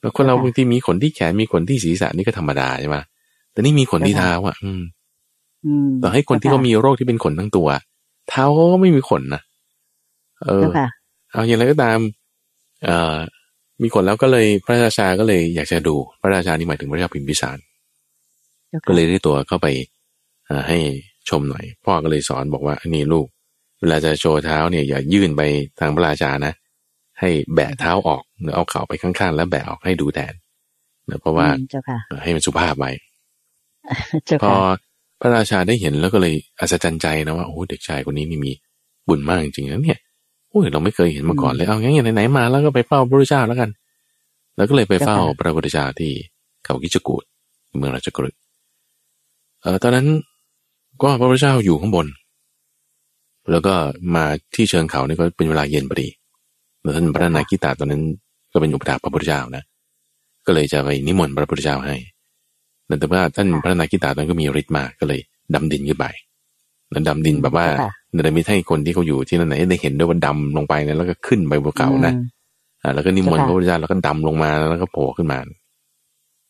แล้วคนเราบางทีมีขนที่แขนมีขนที่ศีรษะนี่ก็ธรรมดาใช่ไหมแต่นี่มีขนที่เท้าอะ อืมอืมต่อให้คนที่เขามีโรคที่เป็นขนทั้งตัว เท้าเขาก็ไม่มีขนนะเออเจ้าค่ะเอาอย่างไรก็ตาม เอ่อ มีขนแล้วก็เลยพระราชาก็เลยอยากจะดูพระราชานี่หมายถึงพระเจ้าพิมพิสารเจ้าค่ะก็เลยได้ตัวเข้าไปเอ่อให้ชมหน่อย พ่อก็เลยสอนบอกว่าอันนี้ลูก เวลาจะโชว์เท้าเนี่ย อย่ายื่นไปทางพระราชานะ ให้แบะเท้าออกหรือเอาเข่าไปข้างๆ แล้วแบะออกให้ดูแทนนะเพราะว่าอืมเจ้าค่ะให้มันสุภาพไว้เจ้าพอค่ะ พระราชาได้เห็นแล้วก็เลยอัศจรรย์ใจนะว่าโอ้โหเด็กชายคนนี้นี่มีบุญมากจริงๆนะเนี่ยโอ้ยเราไม่เคยเห็นมาก่อนเลยเอางั้นอย่างไหนๆมาแล้วก็ไปเฝ้าพระพุทธเจ้าแล้วกัน แล้วก็เลยไปเฝ้าพระพุทธเจ้าที่เขากิจกูดเมืองราชกฤห์เออตอนนั้นก็พระพุทธเจ้าอยู่ข้างบน แล้วก็มาที่เชิงเขานี่ก็เป็นเวลาเย็นพอดีแล้วท่านพระนาคิตาตอนนั้นก็เป็นอุปถาพระพุทธเจ้านะ ก็เลยจะไปนิมนต์พระพุทธเจ้าให้ แต่ว่าท่านพระนาคิตาตอนนนก็มีฤทธิ์มากก็เลยดำดินขึ้นไปแล้วดำดินแบบว่าค่ะเนรมิตให้คนที่เขาอยู่ที่นั่นไหนได้เห็นด้วยว่าดำลงไปนะแล้วก็ขึ้นไปบนเขานะอืมอ่าแล้วก็นิมนต์ค่ะพระพุทธเจ้าแล้วก็ดำลงมาแล้วก็โผล่ขึ้นมา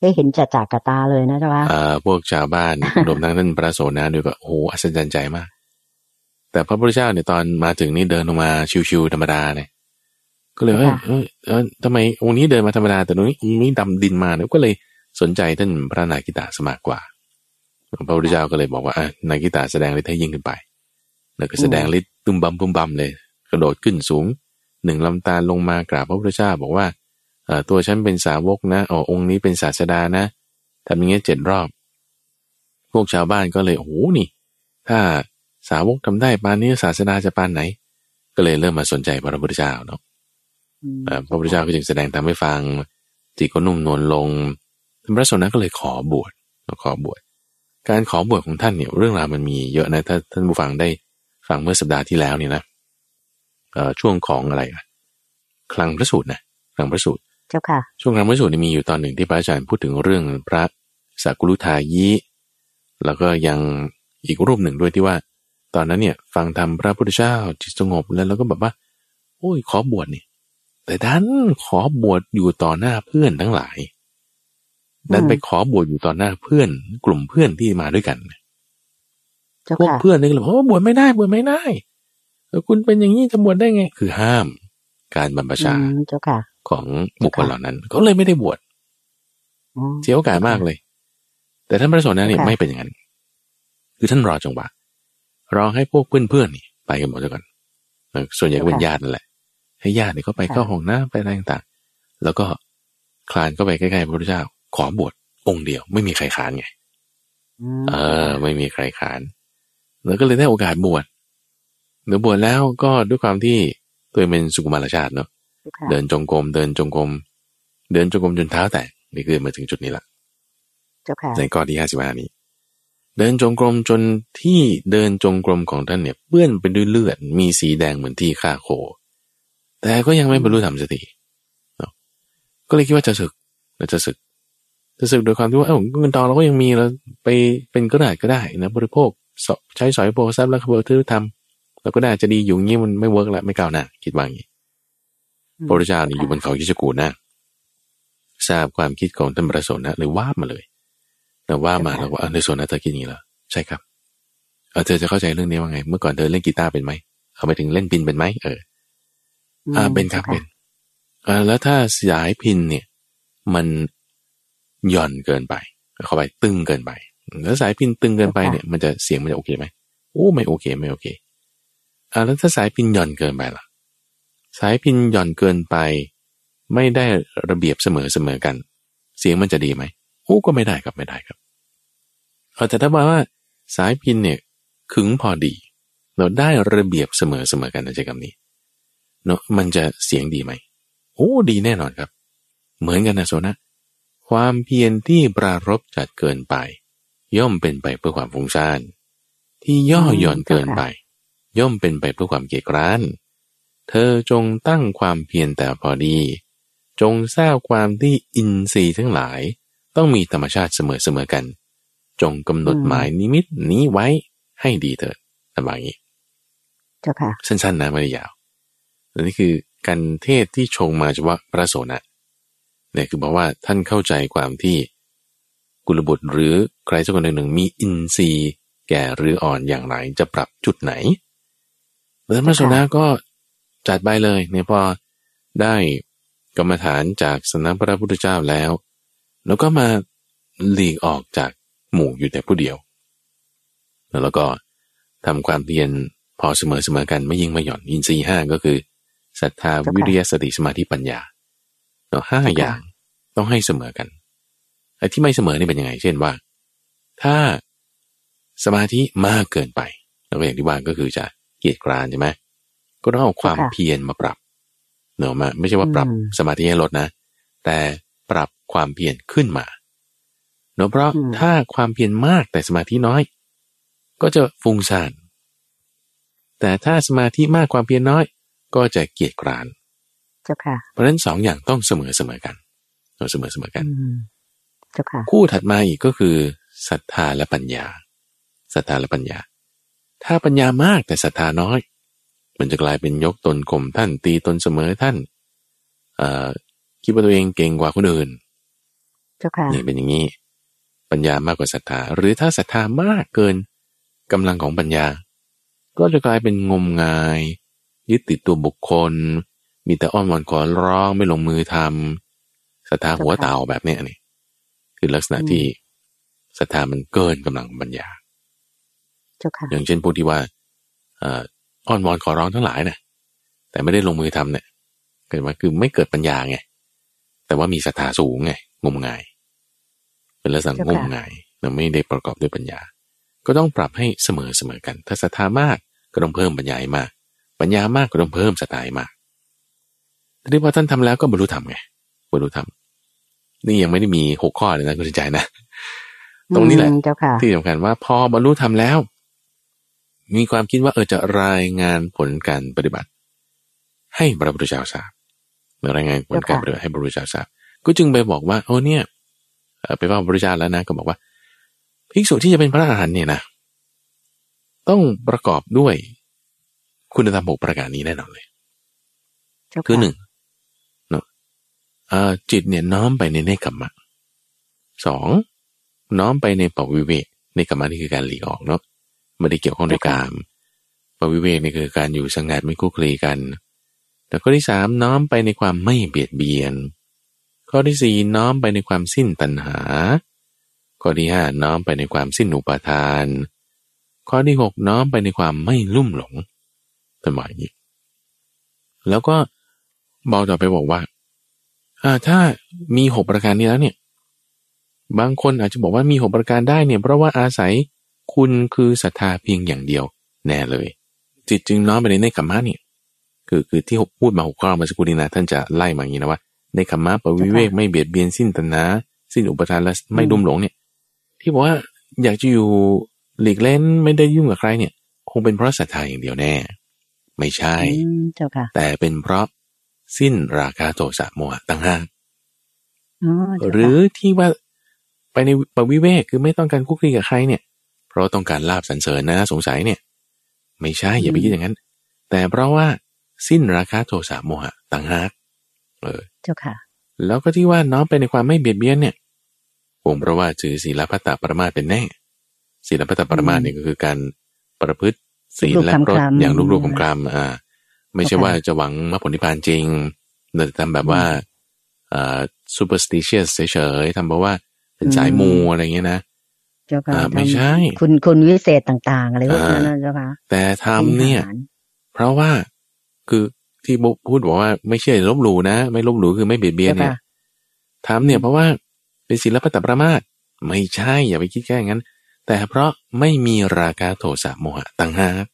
ได้เห็นจัดจากกบตาเลยนะเจ้าค่ะอ่าพวกชาวบ้านรวมทั้งท่านพระโสนาด้วยก็โอ้โหอัศจรรย์ใจมาก แต่พระพุทธเจ้าเนี่ยตอนมาถึงนี่เดินลงมาชิวๆธรรมดาเนี่ยก็เลยว่าค่ะเอยเอยทำไมองค์นี้เดินมาธรรมดาแต่ตรงนี้องค์นี้ดำดินมาเนี่ยก็เลย สนใจท่านพระนาคิตาสมากกว่า พระพุทธเจ้าก็เลยบอกว่าอะนาคิตาแสดงฤทธิ์ให้ยิ่งขึ้นไป แล้วก็แสดงฤทธิ์ตุ้มบัมปุ้มบัมเลย กระโดดขึ้นสูงหนึ่งลำตาลลงมากราบพระพุทธเจ้าบอกว่าเอ่อตัวฉันเป็นสาวกนะอ๋อองค์นี้เป็นศาสดานะทำอย่างเงี้ยเจ็ดรอบ พวกชาวบ้านก็เลยโอ้โหนี่ ถ้าสาวกทำได้ปานนี้ศาสดาจะปานไหน ก็เลยเริ่มมาสนใจพระพุทธเจ้าเนาะอืมเอ่อพระพุทธเจ้าก็จึงแสดงตามให้ฟังจิตก็นุ่มนวลลง พระสนนะก็เลยขอบวชขอบวช การขอบวชของท่านเนี่ยเรื่องราวมันมีเยอะนะถ้าท่านผู้ฟังได้ฟังเมื่อสัปดาห์ที่แล้วเนี่ยนะเอ่อช่วงของอะไรอะคลังพระสูตรนะคลังพระสูตรเจ้าค่ะช่วงคลังพระสูตรนี่มีอยู่ตอนหนึ่งที่พระอาจารย์พูดถึงเรื่องพระสักุลุทายีแล้วก็ยังอีกรูปหนึ่งด้วยที่ว่า ตอนนั้นเนี่ยฟังธรรมพระพุทธเจ้าจิตสงบแล้วแล้วก็แบบว่าโอ้ยขอบวชนี่แต่ดันขอบวชอยู่ต่อหน้าเพื่อนทั้งหลาย ดันไปขอบวชอยู่ต่อหน้าเพื่อน กลุ่มเพื่อนที่มาด้วยกันเจ้าพวกค่ะเพื่อนนี่ก็เลยบอกว่าบวชไม่ได้บวชไม่ได้แล้วคุณเป็นอย่างนี้จะบวชได้ไง คือห้าม การบรรพชาอืมเจ้าค่ะของบุคคลเหล่านั้นก็เลยไม่ได้บวชอ๋อเสียโอกาสมากเลย แต่ท่านพระโสดาเนี่ยค่ะไม่เป็นอย่างนั้น คือท่านรอจังหวะรอให้พวกเพื่อนๆนี่ไปกันหมดแล้วก่อนเออส่วนใหญ่ก็เป็นญาตินั่นแหละ ให้ญาติเนี่ยเขาไปเข้าห้องน้ำไปอะไรต่างๆแล้วก็คลานเข้าไปใกล้ๆพระพุทธเจ้า ขอบวชองค์เดียว ไม่มีใครขานไงมเออ ไม่มีใครขาน แล้วก็เลยได้โอกาสบวชเดี๋ยวบวชแล้วก็ด้วยความที่ตัวเองเป็นสุกุมารชาติเนาะเจ้าค่ะเดินจงกรมเดินจงกรมเดินจงกรมจนเท้าแตกนี่คือมาถึงจุดนี้ละเจ้าค่ะในข้อที่ห้าสิบห้านี้ เดินจงกรมจนที่เดินจงกรมของท่านเนี่ยเปื้อนไปด้วยเลือดมีสีแดงเหมือนที่ฆ่าโค แต่ก็ยังไม่บรรลุธรรมสักทีเนาะก็เลยคิดว่าจะสึกเราจะสึก จะสึกโดยความที่ว่าเอ้าเงินทองเราก็ยังมีเราไปเป็นคฤหัสถ์ก็ได้นะบริโภคใช้สอยโภคทรัพย์แล้วขบวนธุรธรรมเราก็ได้จะดีอยู่งี้มันไม่ work แล้วไม่ก้าวหน้าคิดว่าอย่างนี้พระพุทธเจ้านี่อยู่บนเขาคิชฌกูฏนะ ทราบความคิดของท่านพระโสณะเลยว่าบมาเลยแต่ว่ามาแล้วว่าเออในส่วนนั้นเธอคิดอย่างนี้เหรอใช่ครับเออเธอจะเข้าใจเรื่องนี้ว่าไง เมื่อก่อนเธอเล่นกีตาร์เป็นไหมเอาไปถึงเล่นพินเป็นไหมเอออ่าเป็นครับเป็นอ่าแล้วถ้าสายพินเนี่ย มัน หย่อนเกินไป เข้าไปตึงเกินไป แล้วสายพินตึงเกินไปเนี่ยมันจะเสียงมันจะโอเคไหมโอ้ไม่โอเคไม่โอเคอ่าแล้วถ้าสายพินหย่อนเกินไปล่ะ สายพินหย่อนเกินไป ไม่ได้ระเบียบเสมอเสมอกัน เสียงมันจะดีไหมโอ้ก็ไม่ได้ครับไม่ได้ครับเอาแต่ถ้าว่าสายพินเนี่ยขึงพอดี เราได้ระเบียบเสมอเสมอกันนะใช้คำนี้เนาะมันจะเสียงดีไหมโอ้ดีแน่นอนครับ เหมือนกันนะโซนะ ความเพียรที่ปรารบจัดเกินไป ย่อมเป็นไปเพื่อความฟุ้งซ่านที่ย่อหย่อนเกินไป ย่อมเป็นไปเพื่อความเกียจคร้าน เธอจงตั้งความเพียรแต่พอดี จงทราบความที่อินทรีย์ทั้งหลาย ต้องมีธรรมชาติเสมอๆกัน จงกำหนดหมายนิมิตนี้ไว้ให้ดีเถิดนะบางอย่างนี้เจ้าค่ะสั้นๆนะไม่ได้ยาวอันนี้คือการเทศที่ชงมาเฉพาะพระโสนะ เนี่ยคือบอกว่าท่านเข้าใจความที่กุลบุตรหรือใครสักคนหนึ่งมีอินทรีย์แก่หรืออ่อนอย่างไรจะปรับจุดไหนแล้วพระโสนะก็จัดไปเลยเนี่ยพอได้กรรมฐานจากสนับพระพุทธเจ้าแล้ว แล้วก็มาหลีกออกจากหมู่อยู่แต่ผู้เดียว แล้วก็ทำความเพียรพอเสมอเสมอกันไม่ยิ่งไม่หย่อนอินทรีย์ห้าก็คือศรัทธาวิริยสติสมาธิปัญญา เนาะห้าอย่างต้องให้เสมอกันไอ้ที่ไม่เสมอนี่เป็นยังไง เช่นว่า ถ้าสมาธิมากเกินไปเราก็อย่างที่ว่าก็คือจะเกียจกรานใช่ไหมก็ต้องเอาความเพียรมาปรับเนาะมาไม่ใช่ว่าปรับสมาธิให้ลดนะ แต่ปรับความเพียรขึ้นมาเนาะเพราะถ้าความเพียรมากแต่สมาธิน้อย ก็จะฟุ้งซ่านแต่ถ้าสมาธิมากความเพียรน้อย ก็จะเกียจกรานเจ้าค่ะ เพราะฉะนั้นสองอย่างต้องเสมอเสมอกันเสมอเสมอกันเจ้าค่ะ คู่ถัดมาอีกก็คือศรัทธาและปัญญาศรัทธาและปัญญา ถ้าปัญญามากแต่ศรัทธาน้อย มันจะกลายเป็นยกตนข่มท่านตีตนเสมอท่านเอ่อคิดว่าตัวเองเก่งกว่าคนอื่นเจ้าค่ะนี่เป็นอย่างนี้ ปัญญามากกว่าศรัทธา หรือถ้าศรัทธามากเกินกำลังของปัญญา ก็จะกลายเป็นงมงาย ยึดติดตัวบุคคล มีแต่อ้อนวอนขอร้องไม่ลงมือทำศรัทธาหัวเต่าแบบเนี้ยนี่คือลักษณะที่ศรัทธามันเกินกำลังปัญญาเจ้าค่ะอย่างเช่นผู้ที่ว่าอ้อนวอนขอร้องทั้งหลายนะแต่ไม่ได้ลงมือทำเนี่ยเกิดมาคือไม่เกิดปัญญาไง แต่ว่ามีศรัทธาสูงไงงมงาย เป็นลักษณะงมงายเราไม่ได้ประกอบด้วยปัญญา ก็ต้องปรับให้เสมอเสมอกัน ถ้าศรัทธามากก็ต้องเพิ่มปัญญามาก ปัญญามากก็ต้องเพิ่มศรัทธามาก ทีนี้พอท่านทำแล้วก็บรรลุธรรมไงบรรลุธรรมนี่ยังไม่ได้มีหกข้อเลยนะคุณใจนะตรงนี้แหละที่สำคัญว่าพอบรรลุธรรมแล้ว มีความคิดว่าเออจะรายงานผลการปฏิบัติ ให้พระพุทธเจ้าทราบรายงานผลการปฏิบัติให้พระพุทธเจ้าทราบก็จึงไปบอกว่าโอ้เนี่ยไปว่าพระพุทธเจ้าแล้วนะ ก็บอกว่าภิกษุที่จะเป็นพระอรหันต์เนี่ยนะต้องประกอบด้วยคุณธรรมหกประการนี้แน่นอนเลยคือหนึ่งเนาะ จิตเนี่ยน้อมไปในเนคขมะสองน้อมไปในปวิเวกในกรรมะนี่คือการหลีกออกเนาะไม่ได้เกี่ยวข้องด้วยกามปวิเวกนี่คือการอยู่สงัดไม่คุกคลีกัน แต่ข้อที่สามน้อมไปในความไม่เบียดเบียน ข้อที่สี่น้อมไปในความสิ้นตัณหา ข้อที่ห้าน้อมไปในความสิ้นอุปาทาน ข้อที่หกน้อมไปในความไม่ลุ่มหลงเป็นหมายนี้แล้วก็บอกต่อไปบอกว่า ถ้ามีหกประการนี้แล้วเนี่ย บางคนอาจจะบอกว่ามีหกประการได้เนี่ย เพราะว่าอาศัยคุณคือศรัทธาเพียงอย่างเดียว แน่เลย จิตจึงน้อมไปในในคัมมะเนี่ยคือคือที่พูดมาหกข้อมาสักครู่นี้นะท่านจะไล่มาอย่างนี้นะว่าในคัมมะปวิเวกไม่เบียดเบียนสิ้นตัณหาสิ้นอุปทานและไม่ดุมหลงเนี่ย ที่บอกว่าอยากจะอยู่หลีกเล่นไม่ได้ยุ่งกับใครเนี่ย คงเป็นเพราะศรัทธาอย่างเดียวแน่ ไม่ใช่แต่เป็นเพราะ สิ้นราคาโทสะโมหะตั้งห้าหรือที่ว่าไปในปวิเวกคือไม่ต้องการคุกคีกับใครเนี่ย เพราะต้องการลาบสันเสริญนะสงสัยเนี่ย ไม่ใช่อย่าไปคิดอย่างนั้น แต่เพราะว่าสิ้นราคาโทสะโมหะต่างหากเออเจ้าค่ะ แล้วก็ที่ว่าน้อมไปในความไม่เบียดเบียนเนี่ยผมเพราะว่าถือศีลพัตตปรมาเป็นแน่ศีลพัตตปรมาเนี่ยก็คือการประพฤติศีลและรสอย่างลูกๆของกรรมอ่า ไม่ใช่ว่าจะหวังมรรคผลนิพพานจริงแต่ทำแบบว่าอ่า superstitious เฉยๆทำแบบว่าเป็นสายมูอะไรเงี้ยนะเจ้าค่ะไม่ใช่ คุณคุณวิเศษต่าง ๆ อะไรพวกนั้นเจ้าค่ะแต่ทำเนี่ย เพราะว่าคือที่พูดบอกว่าไม่เชื่อลบหลู่นะ ไม่ลบหลู่คือไม่เบียดเบียนเนี่ยทำเนี่ยเพราะว่าเป็นศิลปะตประมาทไม่ใช่อย่าไปคิดแค่งั้น แต่เพราะไม่มีราคาโทสะโมหะตั้งหาก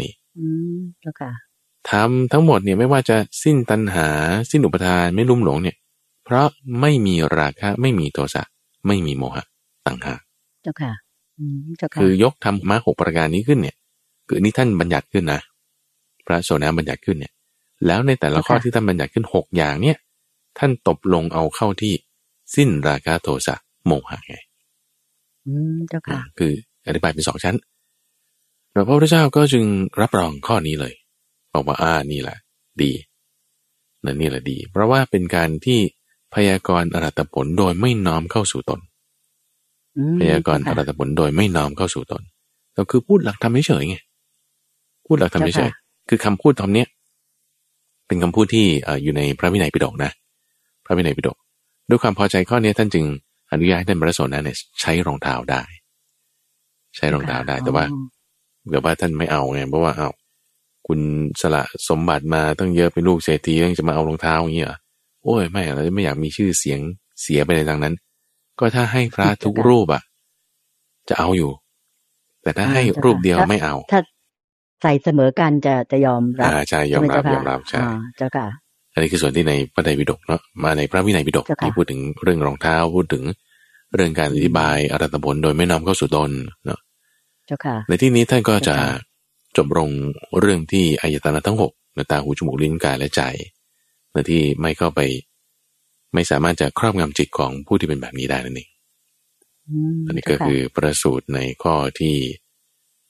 นี่อืมเจ้าค่ะ ทำทั้งหมดเนี่ยไม่ว่าจะสิ้นตัณหา สิ้นอุปทานไม่ลุ่มหลงเนี่ย เพราะไม่มีราคะไม่มีโทสะไม่มีโมหะต่างหากเจ้าค่ะอืมเจ้าค่ะคือยกธรรมะหกประการนี้ขึ้นเนี่ย คือนี่ท่านบัญญัติขึ้นนะ พระโสดาบัญญัติขึ้นเนี่ย แล้วในแต่ละข้อที่ท่านบัญญัติขึ้นหกอย่างเนี่ย ท่านตบลงเอาเข้าที่สิ้นราคะโทสะโมหะไงอืมเจ้าค่ะคืออธิบายเป็นสองชั้นแล้วพระพุทธเจ้าก็จึงรับรองข้อนี้เลย บอกว่าอ่านี่แหละ ดีนั่นนี่แหละดี เพราะว่าเป็นการที่พยากรณ์อรัตผลโดยไม่น้อมเข้าสู่ตนอืมพยากรณ์อรัตผลโดยไม่น้อมเข้าสู่ตนเราคือพูดหลักธรรมเฉยๆไงพูดหลักธรรมเฉยๆคือคำพูดคำเนี้ยเป็นคำพูดที่เอ่ออยู่ในพระวินัยปิฎกนะ พระวินัยปิฎกด้วยความพอใจข้อนี้ท่านจึงอนุญาตให้ท่านพระโสดาเนี่ยใช้รองเท้าได้ ใช้รองเท้าได้แต่ว่าอ๋อเกิดว่าท่านไม่เอาไงเพราะว่าเอา คุณสละสมบัติมาตั้งเยอะเป็นลูกเศรษฐียังจะมาเอารองเท้าอย่างเงี้ยเหรอโอ้ยไม่เราไม่อยากมีชื่อเสียงเสียไปในทางนั้น ก็ถ้าให้พระทุกรูปอะ จะเอาอยู่ แต่ถ้าให้รูปเดียวไม่เอาถ้าใส่เสมอกันจะจะยอมรับอ่าใช่ยอมรับใช่ไหยอมรับใช่อ่าเจ้าค่ะอันนี้คือส่วนที่ในพระไตรปิฎกเนาะมาในพระวินัยปิฎกเจ้าค่ะที่พูดถึงเรื่องรองเท้าพูดถึงเรื่องการอธิบายอรัตผลโดยไม่น้อมเข้าสู่ตนเนาะเจ้าค่ะในที่นี้ท่านก็จะเจ้าค่ะจบลงเรื่องที่อายตนะทั้งหกในตาหูจมูกลิ้นกายและใจในที่ไม่เข้าไป ไม่สามารถจะครอบงำจิตของผู้ที่เป็นแบบนี้ได้นั่นเองอืมอันนี้ก็เจ้าค่ะคือประสูตรในข้อที่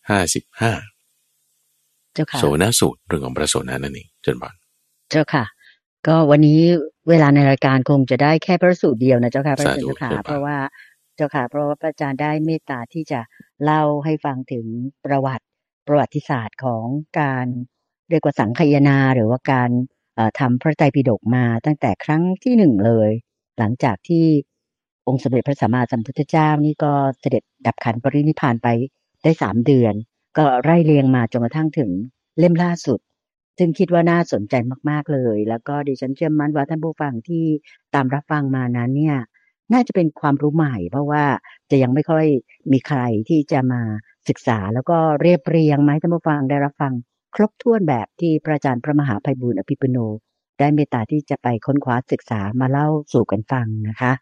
ห้าสิบห้าเจ้าค่ะโสนสูตรเรื่องของพระโสนานั่นเองเจนบานเจ้าค่ะ ก็วันนี้เวลาในรายการคงจะได้แค่พระสูตรเดียวนะเจ้าค่ะพระอาจารย์เจ้าค่ะเพราะว่าเจ้าค่ะ เพราะว่าพระอาจารย์ได้เมตตาที่จะเล่าให้ฟังถึงประวัติ ประวัติศาสตร์ของการเรียกว่าสังคายนาหรือว่าการเอ่อทำพระไตรปิฎกมาตั้งแต่ครั้งที่หนึ่งเลย หลังจากที่องค์สมเด็จพระสัมมาสัมพุทธเจ้านี่ก็เสด็จดับขันปรินิพพานไปได้สามเดือน ก็ไล่เรียงมาจนกระทั่งถึงเล่มล่าสุด ซึ่งคิดว่าน่าสนใจมาก ๆเลย แล้วก็ดิฉันเชื่อมั่นว่าท่านผู้ฟังที่ตามรับฟังมานั้นเนี่ย น่าจะเป็นความรู้ใหม่ เพราะว่าจะยังไม่ค่อยมีใครที่จะมาศึกษาแล้วก็เรียบเรียงมาให้ท่านผู้ฟังได้รับฟัง ครบถ้วนแบบที่พระอาจารย์พระมหาภัยบูลย์อภิปุโน ได้เมตตาที่จะไปค้นคว้าศึกษามาเล่าสู่กันฟังนะคะ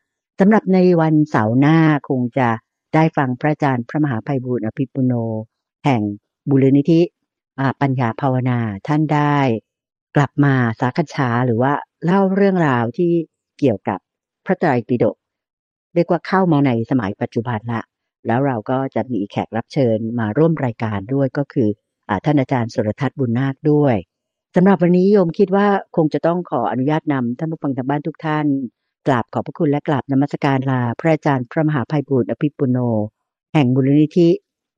สำหรับในวันเสาร์หน้าคงจะได้ฟังพระอาจารย์พระมหาภัยบูลย์อภิปุโน แห่งบุรณิธิปัญญาภาวนาท่านได้กลับมาสาขชาหรือว่าเล่าเรื่องราวที่เกี่ยวกับพระไตรปิฎก เรียกว่าเข้ามาในสมัยปัจจุบันละ แล้วเราก็จะมีแขกรับเชิญมาร่วมรายการด้วยก็คืออาท่านอาจารย์สุรทัศน์บุญนาคด้วยสำหรับวันนี้โยมคิดว่าคงจะต้องขออนุญาตนำท่านผู้ฟังทางบ้านทุกท่านกราบขอบพระคุณและกราบนมัสการลา พระอาจารย์พระมหาภัยบูลย์อภิปุโน แห่งบุรณิธิ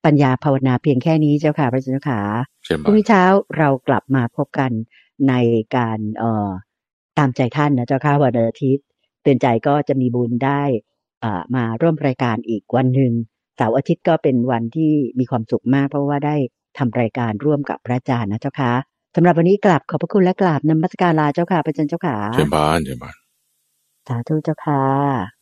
ปัญญาภาวนาเพียงแค่นี้เจ้าค่ะพระอาจารย์เจ้าค่ะเจนพบารุ่งนนี้เช้าเรากลับมาพบกันในการเอ่อตามใจท่านนะเจ้าค่ะวันอาทิตย์เตือนใจก็จะมีบุญได้อ่า มาร่วมรายการอีกวันหนึ่งเสาร์อาทิตย์ก็เป็นวันที่มีความสุขมาก เพราะว่าได้ทำรายการร่วมกับพระอาจารย์นะเจ้าค่ะสำหรับวันนี้กลับขอบพระคุณและกราบนมัสการลาเจ้าค่ะพระอาจารย์เจ้าค่ะเจนบานเจนบานสาธุเจ้าค่ะ